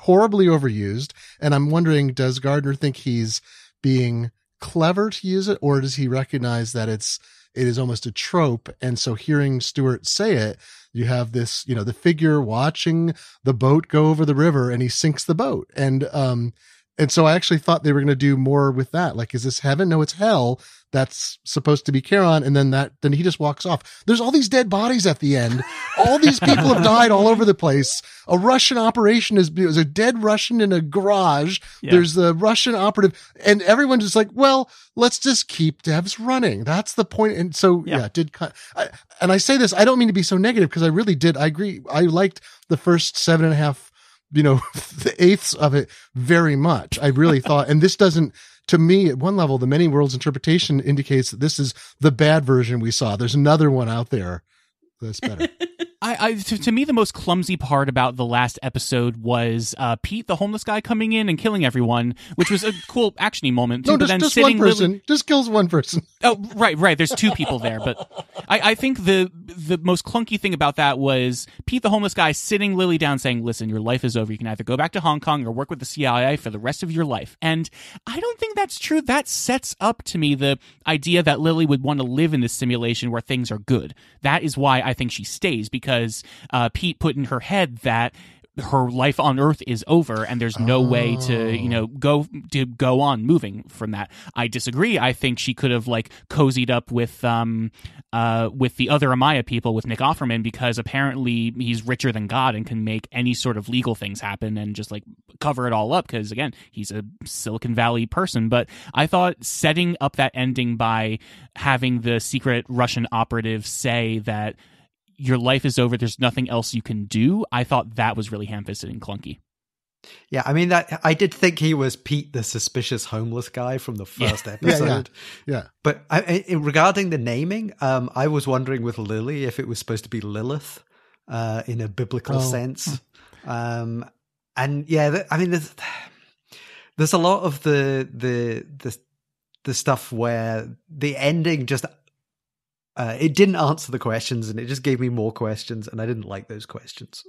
Speaker 3: Horribly overused, and I'm wondering, does Gardner think he's being clever to use it, or does he recognize that it's it is almost a trope? And so hearing Stewart say it you have this, you know, the figure watching the boat go over the river and he sinks the boat. And, um, and so I actually thought they were going to do more with that. Like, is this heaven? No, it's hell that's supposed to be Charon, and then that then he just walks off. There's all these dead bodies at the end. All these people have died all over the place. A Russian operation is there's a dead Russian in a garage. Yeah. There's the Russian operative, and everyone's just like, well, let's just keep devs running. That's the point. And so yeah, yeah did I, and I say this, I don't mean to be so negative because I really did. I agree. I liked the first seven and a half you know, the eighths of it very much. I really thought, and this doesn't, to me, at one level, the many worlds interpretation indicates that this is the bad version we saw. There's another one out there that's better.
Speaker 5: I, I to, to, me the most clumsy part about the last episode was uh, Pete, the homeless guy, coming in and killing everyone, which was a cool actiony moment.
Speaker 3: Too, no, just, just one person, Lily... just kills one person.
Speaker 5: Oh, right, right. There's two people there, but I, I think the the most clunky thing about that was Pete, the homeless guy, sitting Lily down, saying, "Listen, your life is over. You can either go back to Hong Kong or work with the CIA for the rest of your life." And I don't think that's true. That sets up to me the idea that Lily would want to live in this simulation where things are good. That is why I think she stays because uh, Pete put in her head that her life on earth is over and there's no oh. way to you know go to go on moving from that. I disagree. I think she could have like cozied up with um uh with the other amaya people with nick offerman because apparently he's richer than god and can make any sort of legal things happen and just like cover it all up because again he's a silicon valley person. But i thought setting up that ending by having the secret russian operative say that your life is over. There's nothing else you can do. I thought that was really ham-fisted and clunky.
Speaker 6: Yeah, I mean that I did think he was Pete, the suspicious homeless guy from the first
Speaker 3: yeah.
Speaker 6: episode.
Speaker 3: Yeah, yeah.
Speaker 6: But I, I, regarding the naming, um, I was wondering with Lily if it was supposed to be Lilith uh, in a biblical oh. sense. Um, and yeah, I mean, there's there's a lot of the the the the stuff where the ending just uh, it didn't answer the questions and it just gave me more questions and i didn't like those questions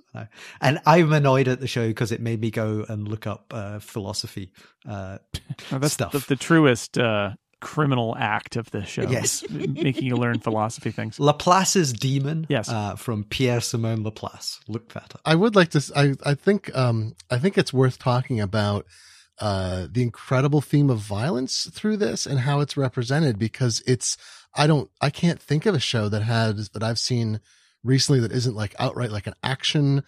Speaker 6: and i'm annoyed at the show because it made me go and look up uh, philosophy uh,
Speaker 2: that's
Speaker 6: stuff.
Speaker 2: the, the truest uh, criminal act of the show.
Speaker 6: Yes.
Speaker 2: Making you learn philosophy things.
Speaker 6: Laplace's demon
Speaker 2: yes.
Speaker 6: uh, from pierre simon laplace. Look that up.
Speaker 3: I would like to i, I think um, i think it's worth talking about uh, the incredible theme of violence through this and how it's represented because it's I don't, I can't think of a show that has that I've seen recently that isn't like outright like an action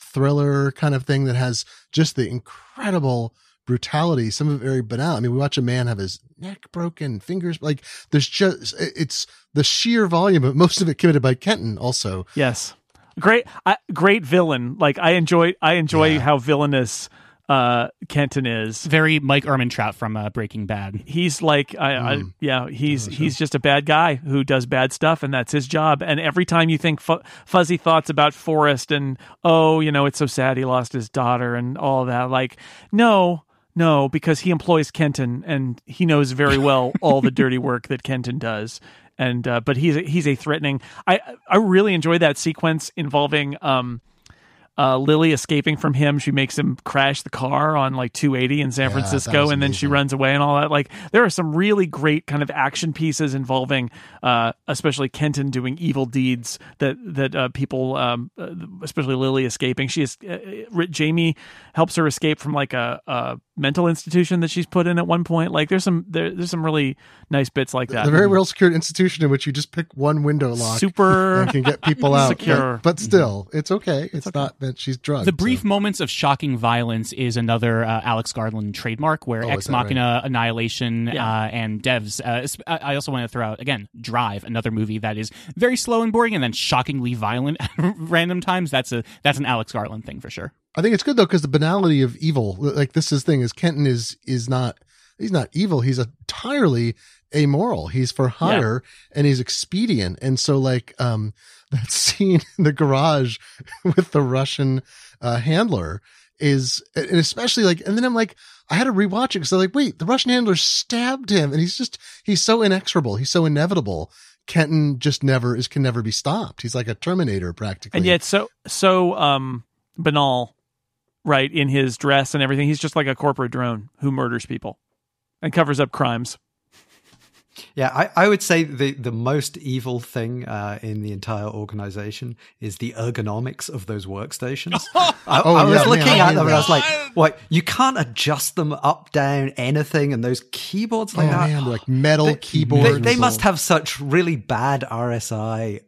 Speaker 3: thriller kind of thing that has just the incredible brutality, some of it very banal. I mean, we watch a man have his neck broken, fingers like there's just it's the sheer volume of most of it committed by Kenton also.
Speaker 2: Yes. Great I, great villain. Like I enjoy I enjoy
Speaker 3: Yeah.
Speaker 2: how villainous uh Kenton is.
Speaker 5: Very Mike Ehrmantraut from uh, Breaking Bad.
Speaker 2: He's like I, I
Speaker 3: Mm.
Speaker 2: yeah, he's
Speaker 3: Oh, sure.
Speaker 2: he's just a bad guy who does bad stuff and that's his job. And every time you think fu- fuzzy thoughts about Forrest and oh, you know, it's so sad he lost his daughter and all that like no, no, because he employs Kenton and he knows very well all the dirty work that Kenton does. And uh, but he's a, he's a threatening. I I really enjoy that sequence involving um uh, Lily escaping from him. She makes him crash the car on like 280 in San
Speaker 3: Yeah,
Speaker 2: Francisco, and then she runs away and all that. Like there are some really great kind of action pieces involving, uh, especially Kenton doing evil deeds that that uh, people, um, uh, especially Lily escaping. She is uh, uh, Jamie helps her escape from like a, a mental institution that she's put in at one point. Like there's some there, there's some really nice bits like that.
Speaker 3: The very well secured institution in which you just pick one window lock
Speaker 2: super
Speaker 3: and can get people out.
Speaker 2: secure.
Speaker 3: But, but still, it's okay. It's, not that she's drugged.
Speaker 5: The brief
Speaker 3: so-
Speaker 5: moments of shocking violence is another uh, Alex Garland trademark, where
Speaker 3: Oh,
Speaker 5: Ex
Speaker 3: that
Speaker 5: Machina, Annihilation,
Speaker 2: Yeah.
Speaker 5: uh, and Devs. Uh, I I also want to throw out again Drive, another movie that is very slow and boring, and then shockingly violent at random times. That's a that's an Alex Garland thing for sure.
Speaker 3: I think it's good though because the banality of evil, like this is thing, is Kenton is is not he's not evil. He's entirely amoral. He's for hire and he's expedient. And so like um that scene in the garage with the Russian uh, handler is and especially like and then I'm like I had to rewatch it because I'm like wait the Russian handler stabbed him and he's just he's so inexorable he's so inevitable Kenton just never is can never be stopped he's like a Terminator practically
Speaker 2: and yet so so um banal right in his dress and everything he's just like a corporate drone who murders people and covers up crimes
Speaker 6: Yeah, I, I would say the, the most evil thing uh, in the entire organization is the ergonomics of those workstations. I,
Speaker 3: Oh,
Speaker 6: I was
Speaker 3: yeah,
Speaker 6: looking
Speaker 3: man,
Speaker 6: at them and I was like, what? You can't adjust them up, down, anything, and those keyboards
Speaker 3: oh
Speaker 6: like that.
Speaker 3: man like metal
Speaker 6: They-
Speaker 3: keyboards
Speaker 6: They, they must have such really bad RSI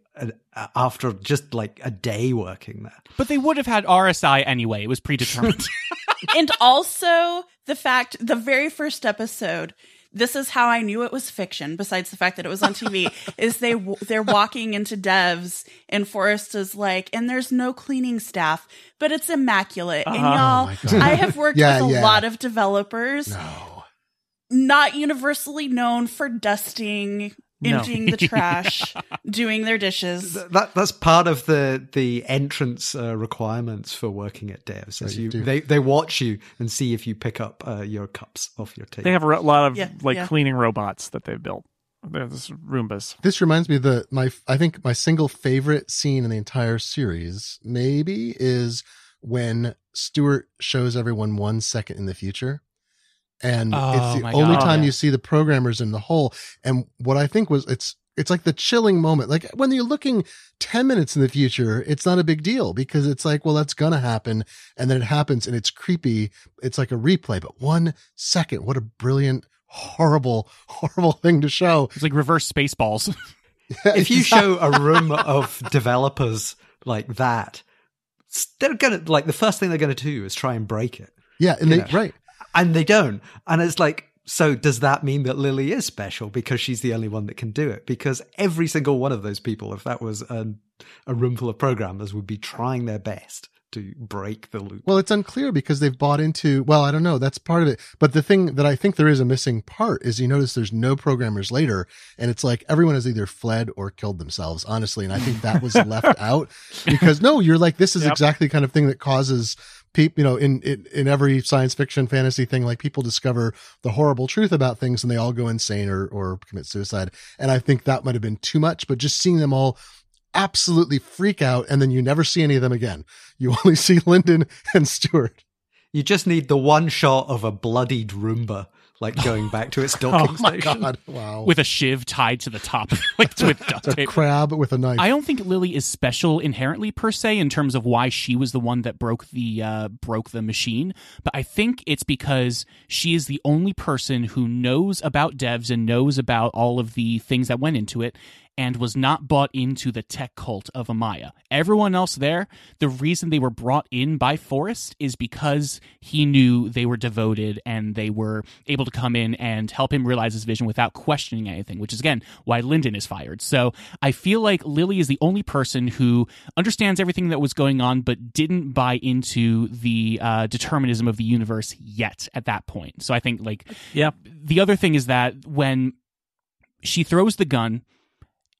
Speaker 6: after just like a day working there.
Speaker 5: But they would have had RSI anyway. It was predetermined.
Speaker 4: and also the fact the very first episode this is how I knew it was fiction. Besides the fact that it was on TV, is they they're walking into Devs, and Forrest is like, and there's no cleaning staff, but it's immaculate. And
Speaker 2: Uh-huh.
Speaker 4: y'all,
Speaker 3: Oh my God.
Speaker 4: I have worked
Speaker 3: Yeah,
Speaker 4: with a
Speaker 3: yeah.
Speaker 4: lot of developers,
Speaker 3: no
Speaker 4: not universally known for dusting,
Speaker 2: No.
Speaker 4: emptying the trash, doing their dishes.
Speaker 6: That that's part of the the entrance uh, requirements for working at devs. Is
Speaker 3: you
Speaker 6: you, they they watch you and see if you pick up uh, your cups off your table.
Speaker 2: they have a lot of
Speaker 4: Yeah,
Speaker 2: like
Speaker 4: yeah.
Speaker 2: cleaning robots that they've built there's roombas
Speaker 3: This reminds me of the my I think my single favorite scene in the entire series maybe is when Stewart shows everyone one second in the future. And
Speaker 5: Oh,
Speaker 3: it's the only
Speaker 5: God.
Speaker 3: time you see the programmers in the hole. And what I think was it's it's like the chilling moment. Like when you're looking 10 minutes in the future, it's not a big deal because it's like, well, that's gonna happen. And then it happens and it's creepy. It's like a replay. But one second, what a brilliant, horrible, horrible thing to show.
Speaker 5: it's like reverse Spaceballs.
Speaker 6: if you show a room of developers like that, they're gonna like the first thing they're gonna do is try and break it,
Speaker 3: Yeah, and they
Speaker 6: know.
Speaker 3: right.
Speaker 6: And they don't. And it's like, so does that mean that Lily is special because she's the only one that can do it? Because every single one of those people, if that was a, a room full of programmers, would be trying their best to break the loop.
Speaker 3: Well, it's unclear because they've bought into, well, I don't know. That's part of it. But the thing that I think there is a missing part is you notice there's no programmers later and it's like everyone has either fled or killed themselves, honestly. And I think that was left out because no, you're like, this is
Speaker 2: Yep.
Speaker 3: exactly the kind of thing that causes people, you know, in, in, in every science fiction fantasy thing, like people discover the horrible truth about things and they all go insane or, or commit suicide. And I think that might have been too much, but just seeing them all absolutely freak out and then you never see any of them again. You only see Lyndon and Stewart.
Speaker 6: You just need the one shot of a bloodied Roomba, like going back to its docking
Speaker 3: Oh my
Speaker 6: station.
Speaker 3: god! Wow.
Speaker 5: with a shiv tied to the top, like with duct tape.
Speaker 3: a crab with a knife.
Speaker 5: I don't think Lily is special inherently per se in terms of why she was the one that broke the uh, broke the machine, but I think it's because she is the only person who knows about devs and knows about all of the things that went into it. And was not bought into the tech cult of Amaya. Everyone else there, the reason they were brought in by Forrest is because he knew they were devoted and they were able to come in and help him realize his vision without questioning anything, which is again why Lyndon is fired. So I feel like Lily is the only person who understands everything that was going on but didn't buy into the uh, determinism of the universe yet at that point. So I think like
Speaker 2: Yeah.
Speaker 5: the other thing is that when she throws the gun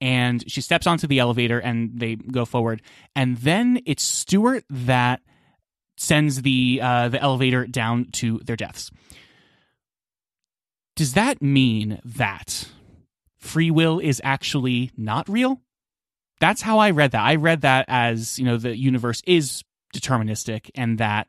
Speaker 5: and she steps onto the elevator and they go forward and then it's Stewart that sends the uh, the elevator down to their deaths. Does that mean that free will is actually not real? That's how I read that. I read that as, you know, the universe is deterministic and that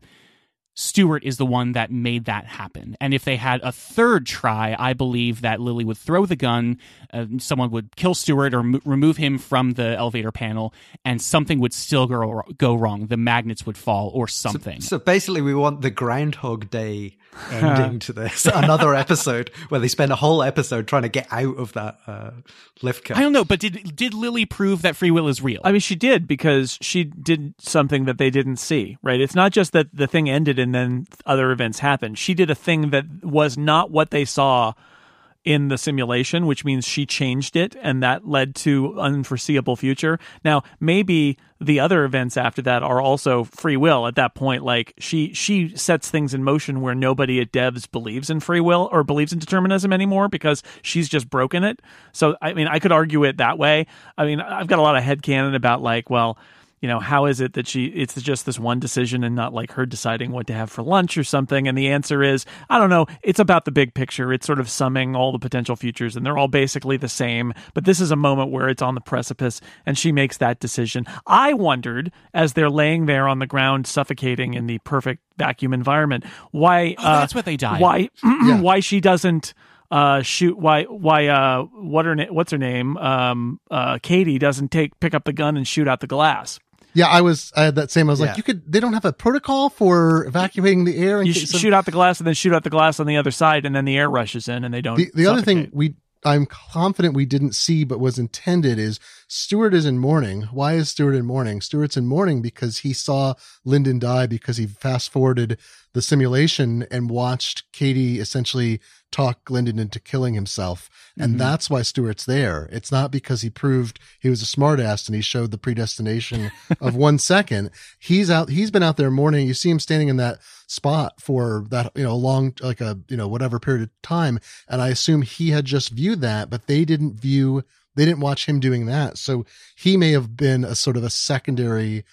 Speaker 5: Stewart is the one that made that happen. And if they had a third try, I believe that Lily would throw the gun, uh, someone would kill Stewart or m- remove him from the elevator panel, and something would still go, go wrong. The magnets would fall or something.
Speaker 6: So, so basically, we want the Groundhog Day ending to this. Another episode where they spend a whole episode trying to get out of that uh, lift car.
Speaker 5: I don't know, but did did Lily prove that free will is real?
Speaker 2: I mean, she did because she did something that they didn't see, right? It's not just that the thing ended and then other events happened. She did a thing that was not what they saw in the simulation, which means she changed it and that led to unforeseeable future. Now, maybe the other events after that are also free will at that point like she she sets things in motion where nobody at devs believes in free will or believes in determinism anymore because she's just broken it so i mean i could argue it that way i mean i've got a lot of head headcanon about like well you know, how is it that she, it's just this one decision and not like her deciding what to have for lunch or something? And the answer is, I don't know. It's about the big picture. It's sort of summing all the potential futures and they're all basically the same. But this is a moment where it's on the precipice and she makes that decision. I wondered as they're laying there on the ground, suffocating in the perfect vacuum environment, why,
Speaker 5: Oh,
Speaker 2: uh,
Speaker 5: that's what they die.
Speaker 2: why, why she doesn't, uh, shoot why why uh what her na- what's her name um uh Katie doesn't take pick up the gun and shoot out the glass.
Speaker 3: Yeah, I was. I had that same. I was
Speaker 6: Yeah.
Speaker 3: like, you could. They don't have a protocol for evacuating the air.
Speaker 2: You
Speaker 3: case
Speaker 2: sh-
Speaker 3: of-
Speaker 2: shoot out the glass and then shoot out the glass on the other side, and then the air rushes in, and they don't.
Speaker 3: the, the other thing we I'm confident we didn't see but was intended is Stewart is in mourning. Why is Stewart in mourning? Stewart's in mourning because he saw Lyndon die because he fast forwarded the simulation and watched Katie essentially talk Lyndon into killing himself. And mm-hmm. that's why Stewart's there. It's not because he proved he was a smartass and he showed the predestination of one second. He's out, he's been out there mourning. You see him standing in that spot for that, you know, long, like a, you know, whatever period of time. And I assume he had just viewed that, but they didn't view, they didn't watch him doing that. So he may have been a sort of a secondary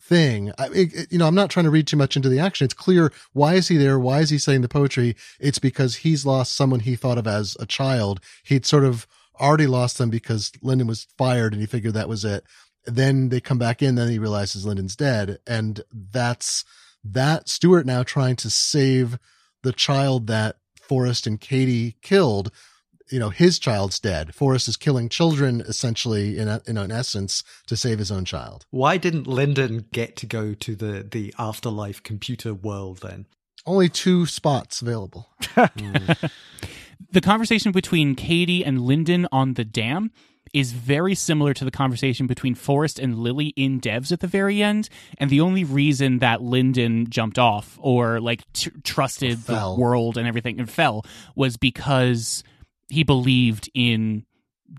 Speaker 3: thing. I, it, you know, I'm not trying to read too much into the action. It's clear why is he there? Why is he saying the poetry? It's because he's lost someone he thought of as a child. He'd sort of already lost them because Lyndon was fired and he figured that was it. Then they come back in, then he realizes Lyndon's dead. And that's that Stewart now trying to save the child that Forrest and Katie killed. You know, his child's dead. Forrest is killing children essentially in, a, in an essence to save his own child.
Speaker 6: Why didn't Lyndon get to go to the, the afterlife computer world then?
Speaker 3: Only two spots available.
Speaker 5: the conversation between Katie and Lyndon on the dam is very similar to the conversation between Forrest and Lily in Devs at the very end. And the only reason that Lyndon jumped off or like t- trusted the world and everything and fell was because he believed in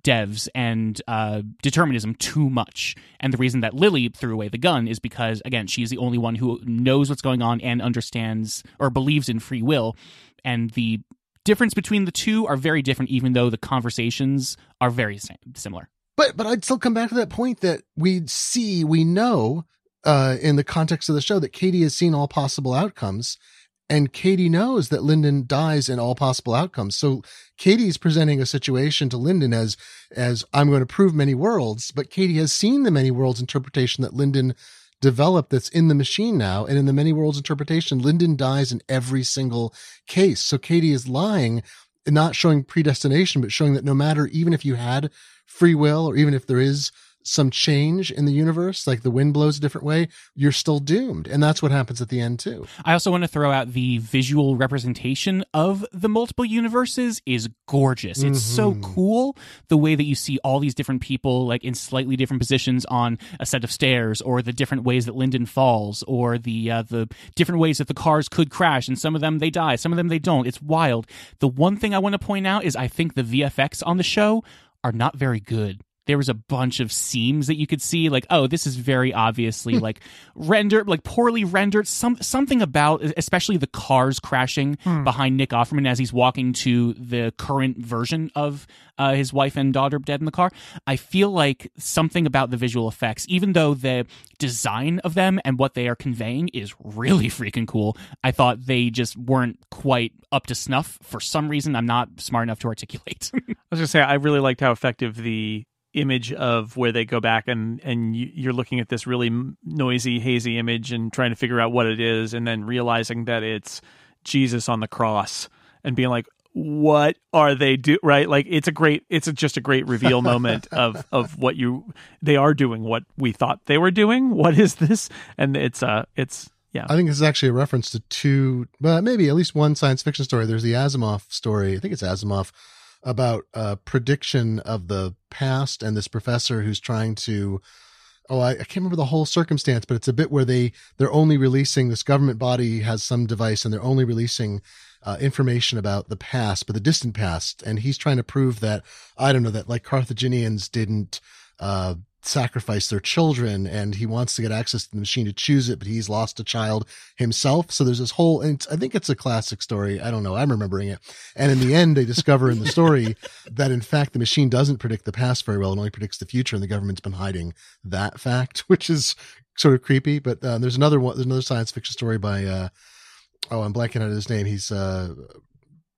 Speaker 5: devs and uh, determinism too much. And the reason that Lily threw away the gun is because, again, she's the only one who knows what's going on and understands or believes in free will. And the difference between the two are very different, even though the conversations are very similar.
Speaker 3: But but I'd still come back to that point that we see, we know uh in the context of the show that Katie has seen all possible outcomes and Katie knows that Lyndon dies in all possible outcomes. So Katie's presenting a situation to Lyndon as as I'm going to prove many worlds, but Katie has seen the many worlds interpretation that Lyndon developed that's in the machine now. And in the many worlds interpretation, Lyndon dies in every single case. So Katie is lying, and not showing predestination, but showing that no matter, even if you had free will or even if there is some change in the universe, like the wind blows a different way, you're still doomed. And that's what happens at the end too.
Speaker 5: I also want to throw out the visual representation of the multiple universes is gorgeous. It's so
Speaker 3: Mhm.
Speaker 5: cool the way that you see all these different people like in slightly different positions on a set of stairs, or the different ways that Lyndon falls, or the uh, the different ways that the cars could crash, and some of them they die, some of them they don't. It's wild. The one thing I want to point out is I think the VFX on the show are not very good. There was a bunch of seams that you could see, like, oh, this is very obviously like rendered, like poorly rendered. Some something about, especially the cars crashing behind Nick Offerman as he's walking to the current version of uh, his wife and daughter dead in the car. I feel like something about the visual effects, even though the design of them and what they are conveying is really freaking cool. I thought they just weren't quite up to snuff for some reason. I'm not smart enough to articulate.
Speaker 2: I was gonna say I really liked how effective the image of where they go back and and you, you're looking at this really noisy, hazy image and trying to figure out what it is, and then realizing that it's Jesus on the cross and being like, "What are they do?" Right? Like it's a great, it's a, just a great reveal moment of of what you they are doing, what we thought they were doing. What is this? And it's uh, it's yeah.
Speaker 3: I think this is actually a reference to two, but maybe at least one science fiction story. There's the Asimov story. I think it's Asimov about a prediction of the past and this professor who's trying to. Oh, I, I can't remember the whole circumstance, but it's a bit where they they're only releasing this government body has some device and they're only releasing uh, information about the past, but the distant past, and he's trying to prove that I don't know that like Carthaginians didn't uh, sacrifice their children and he wants to get access to the machine to choose it but he's lost a child himself so there's this whole and i think it's a classic story i don't know i'm remembering it and in the end they discover in the story that in fact the machine doesn't predict the past very well it only predicts the future and the government's been hiding that fact which is sort of creepy but uh, there's another one there's another science fiction story by uh oh i'm blanking out his name he's uh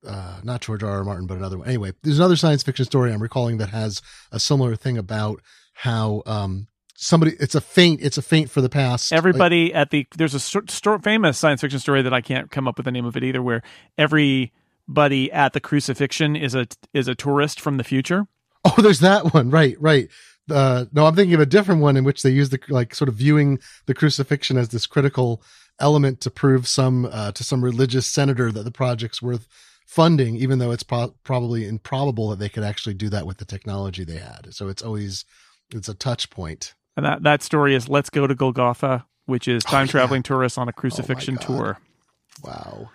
Speaker 3: uh, not George R. R. Martin, but another one. Anyway, there's another science fiction story I'm recalling that has a similar thing about how um somebody it's a feint it's a feint for the past.
Speaker 2: Everybody at the there's a sto- sto- famous science fiction story that I can't come up with the name of it either, where everybody at the crucifixion is a is a tourist from the future.
Speaker 3: Oh, there's that one. Right, right. Uh, no, I'm thinking of a different one in which they use the like sort of viewing the crucifixion as this critical element to prove some uh, to some religious senator that the project's worth funding, even though it's pro- probably improbable that they could actually do that with the technology they had. So it's always it's a touch point.
Speaker 2: And that that story is Let's Go to Golgotha, which is time
Speaker 3: Oh, yeah.
Speaker 2: traveling tourists on a crucifixion
Speaker 3: God.
Speaker 2: tour.
Speaker 3: Wow.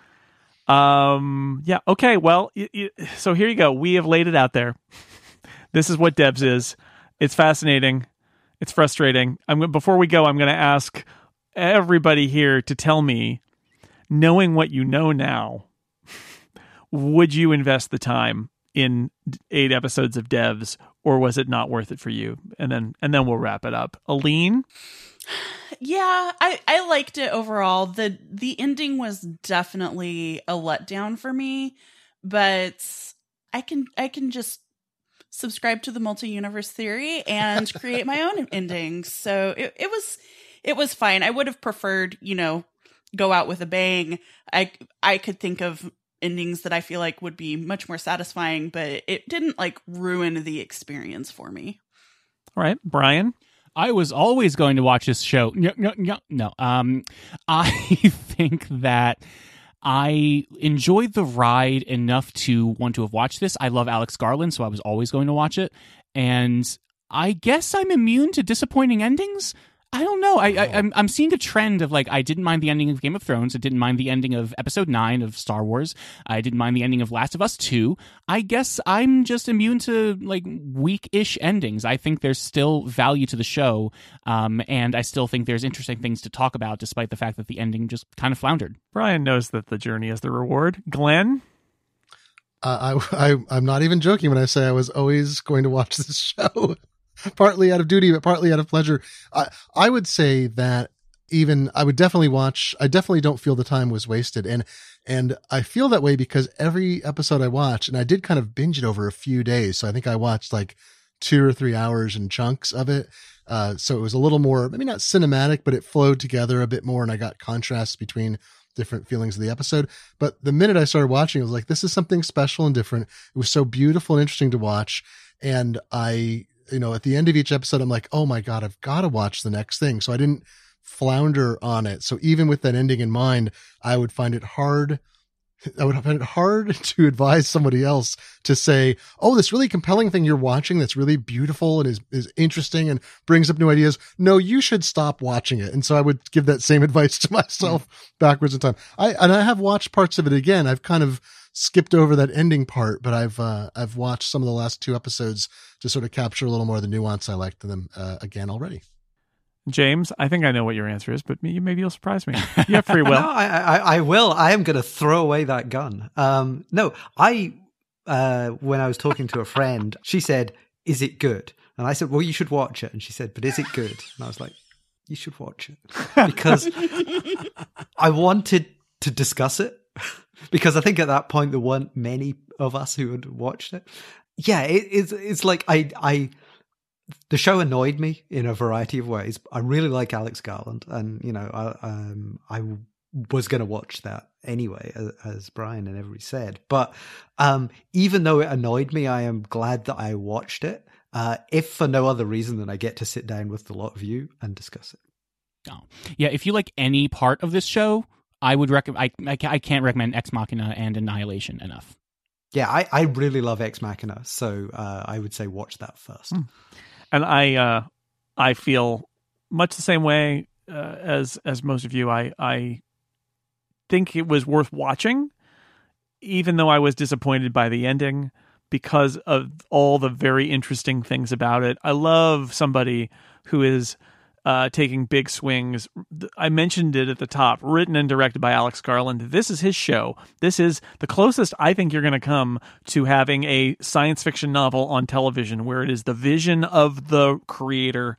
Speaker 2: Um. Yeah. Okay. Well. Y- y- so here you go. We have laid it out there. this is what Devs is. It's fascinating. It's frustrating. I'm before we go. I'm going to ask everybody here to tell me, knowing what you know now, would you invest the time in eight episodes of Devs, or was it not worth it for you? And then and then we'll wrap it up. Aleen.
Speaker 4: Yeah, I I liked it overall. The the ending was definitely a letdown for me, but I can I can just subscribe to the multi-universe theory and create my own endings. So it, it was it was fine. I would have preferred, you know, go out with a bang. I I could think of endings that I feel like would be much more satisfying, but it didn't like ruin the experience for me.
Speaker 2: All right, Brian.
Speaker 5: I was always going to watch this show. No, no, no, no. Um, I think that I enjoyed the ride enough to want to have watched this. I love Alex Garland, so I was always going to watch it. And I guess I'm immune to disappointing endings. I don't know. I, I I'm I'm seeing a trend of like I didn't mind the ending of Game of Thrones. I didn't mind the ending of Episode Nine of Star Wars. I didn't mind the ending of Last of Us Two. I guess I'm just immune to like weak-ish endings. I think there's still value to the show, um, and I still think there's interesting things to talk about, despite the fact that the ending just kind of floundered.
Speaker 2: Brian knows that the journey is the reward. Glenn.
Speaker 3: Uh, I, I, I'm not even joking when I say I was always going to watch this show, partly out of duty, but partly out of pleasure. I, I would say that even I would definitely watch. I definitely don't feel the time was wasted, and and I feel that way because every episode I watch, and I did kind of binge it over a few days. So I think I watched like two or three hours in chunks of it. Uh, so it was a little more, maybe not cinematic, but it flowed together a bit more, and I got contrasts between different feelings of the episode. But the minute I started watching, it was like, this is something special and different. It was so beautiful and interesting to watch. And I you know, at the end of each episode, I'm like, oh my God, I've got to watch the next thing. So I didn't flounder on it. So even with that ending in mind, I would find it hard. I would find it hard to advise somebody else to say, "Oh, this really compelling thing you're watching that's really beautiful and is is interesting and brings up new ideas." No, you should stop watching it. And so I would give that same advice to myself backwards in time. I and I have watched parts of it again. I've kind of skipped over that ending part, but I've uh, I've watched some of the last two episodes to sort of capture a little more of the nuance I liked in them uh, again already.
Speaker 2: James, I think I know what your answer is, but maybe you'll surprise me. You have free will.
Speaker 6: no, I, I, I will. I am going to throw away that gun. Um, no, I, uh, when I was talking to a friend, she said, "Is it good?" And I said, "Well, you should watch it." And she said, "But is it good?" And I was like, "You should watch it because I wanted to discuss it because I think at that point there weren't many of us who had watched it. Yeah, it, it's it's like I I." the show annoyed me in a variety of ways. I really like Alex Garland, and you know, I, um, I was going to watch that anyway, as, as, Brian and everybody said. But um, even though it annoyed me, I am glad that I watched it. Uh, if for no other reason than I get to sit down with a lot of you and discuss it.
Speaker 5: Oh. Yeah, if you like any part of this show, I would recommend. I, I, I can't recommend Ex Machina and Annihilation enough.
Speaker 6: Yeah, I, I really love Ex Machina, so uh, I would say watch that first. Hmm
Speaker 2: and I uh, I feel much the same way uh, as as most of you. I I think it was worth watching, even though I was disappointed by the ending because of all the very interesting things about it. I love somebody who is uh, taking big swings. I mentioned it at the top, written and directed by Alex Garland. This is his show. This is the closest I think you're going to come to having a science fiction novel on television where it is the vision of the creator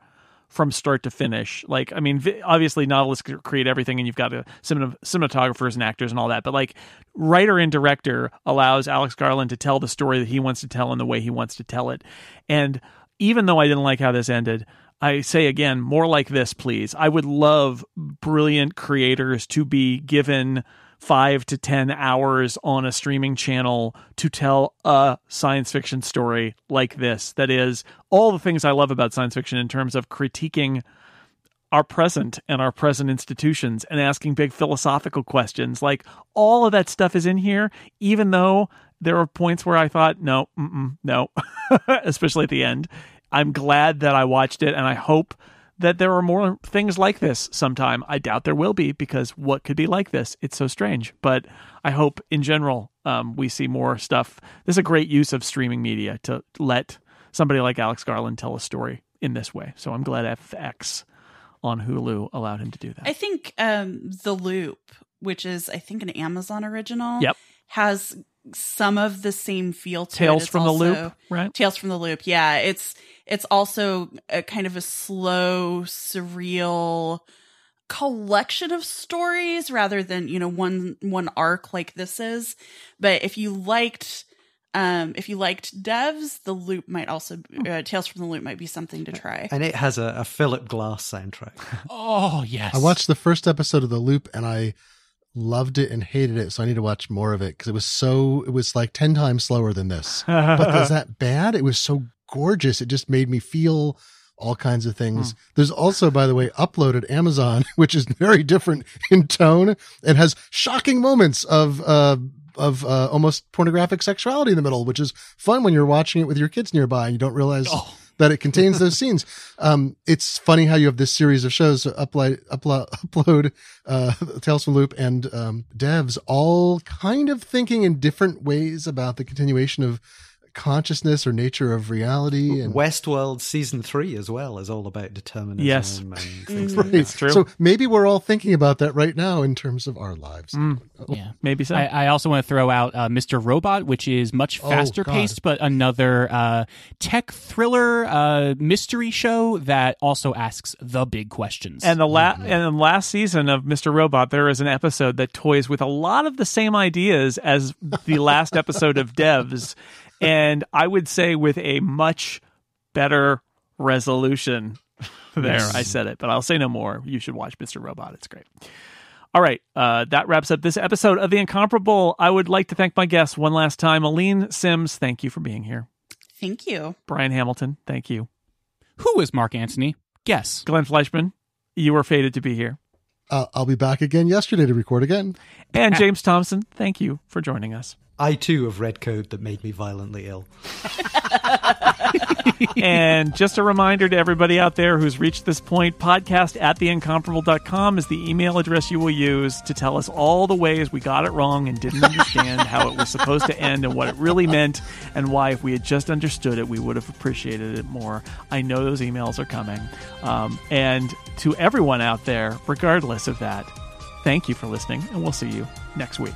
Speaker 2: from start to finish. Like, I mean, obviously novelists create everything and you've got a cinematographers and actors and all that, but like writer and director allows Alex Garland to tell the story that he wants to tell in the way he wants to tell it. And even though I didn't like how this ended, I say again, more like this, please. I would love brilliant creators to be given five to 10 hours on a streaming channel to tell a science fiction story like this. That is all the things I love about science fiction in terms of critiquing our present and our present institutions and asking big philosophical questions. Like all of that stuff is in here, even though there are points where I thought, no, no, especially at the end. I'm glad that I watched it, and I hope that there are more things like this sometime. I doubt there will be because what could be like this? It's so strange. But I hope in general um, we see more stuff. This is a great use of streaming media to let somebody like Alex Garland tell a story in this way. So I'm glad FX on Hulu allowed him to do that.
Speaker 4: I think um, The Loop, which is I think an Amazon original,
Speaker 2: yep.
Speaker 4: has some of the same feel to
Speaker 2: Tales
Speaker 4: it.
Speaker 2: from also, the Loop, right?
Speaker 4: Tales from the Loop. Yeah, it's it's also a kind of a slow, surreal collection of stories rather than, you know, one one arc like this is. But if you liked um, if you liked devs, the loop might also uh, Tales from the Loop might be something to try.
Speaker 6: And it has a, a Philip Glass soundtrack.
Speaker 5: oh yes,
Speaker 3: I watched the first episode of the Loop and I loved it and hated it. So I need to watch more of it because it was so it was like ten times slower than this. but is that bad? It was so gorgeous. It just made me feel all kinds of things. Hmm. There's also, by the way, uploaded Amazon, which is very different in tone and has shocking moments of, uh, of uh, almost pornographic sexuality in the middle, which is fun when you're watching it with your kids nearby and you don't realize oh. that it contains those scenes. Um, it's funny how you have this series of shows so upload, upload, upload, uh, Tales from Loop and, um, devs all kind of thinking in different ways about the continuation of consciousness or nature of reality. And
Speaker 6: Westworld season three as well is all about determinism.
Speaker 2: Yes,
Speaker 6: and
Speaker 2: things mm. like
Speaker 3: right. true. So maybe we're all thinking about that right now in terms of our lives.
Speaker 5: Mm. Yeah, maybe so. I, I, also want to throw out uh, Mr. Robot, which is much oh, faster oh, paced, but another uh, tech thriller uh, mystery show that also asks the big questions.
Speaker 2: And the la- mm-hmm. and the last season of Mr. Robot, there is an episode that toys with a lot of the same ideas as the last episode of Devs and I would say with a much better resolution. there, yes. I said it, but I'll say no more. You should watch Mr. Robot. It's great. All right, uh, that wraps up this episode of The Incomparable. I would like to thank my guests one last time. Aleen Simms, thank you for being here.
Speaker 4: Thank you.
Speaker 2: Brian Hamilton, thank you.
Speaker 5: Who is Mark Antony? Guess.
Speaker 2: Glenn Fleishman, you were fated to be here.
Speaker 3: Uh, I'll be back again yesterday to record again.
Speaker 2: And James Thomson, thank you for joining us.
Speaker 6: I too have read code that made me violently ill.
Speaker 2: and just a reminder to everybody out there who's reached this point podcast at theincomparable.com is the email address you will use to tell us all the ways we got it wrong and didn't understand how it was supposed to end and what it really meant and why if we had just understood it we would have appreciated it more. I know those emails are coming. Um, and to everyone out there regardless of that thank you for listening and we'll see you next week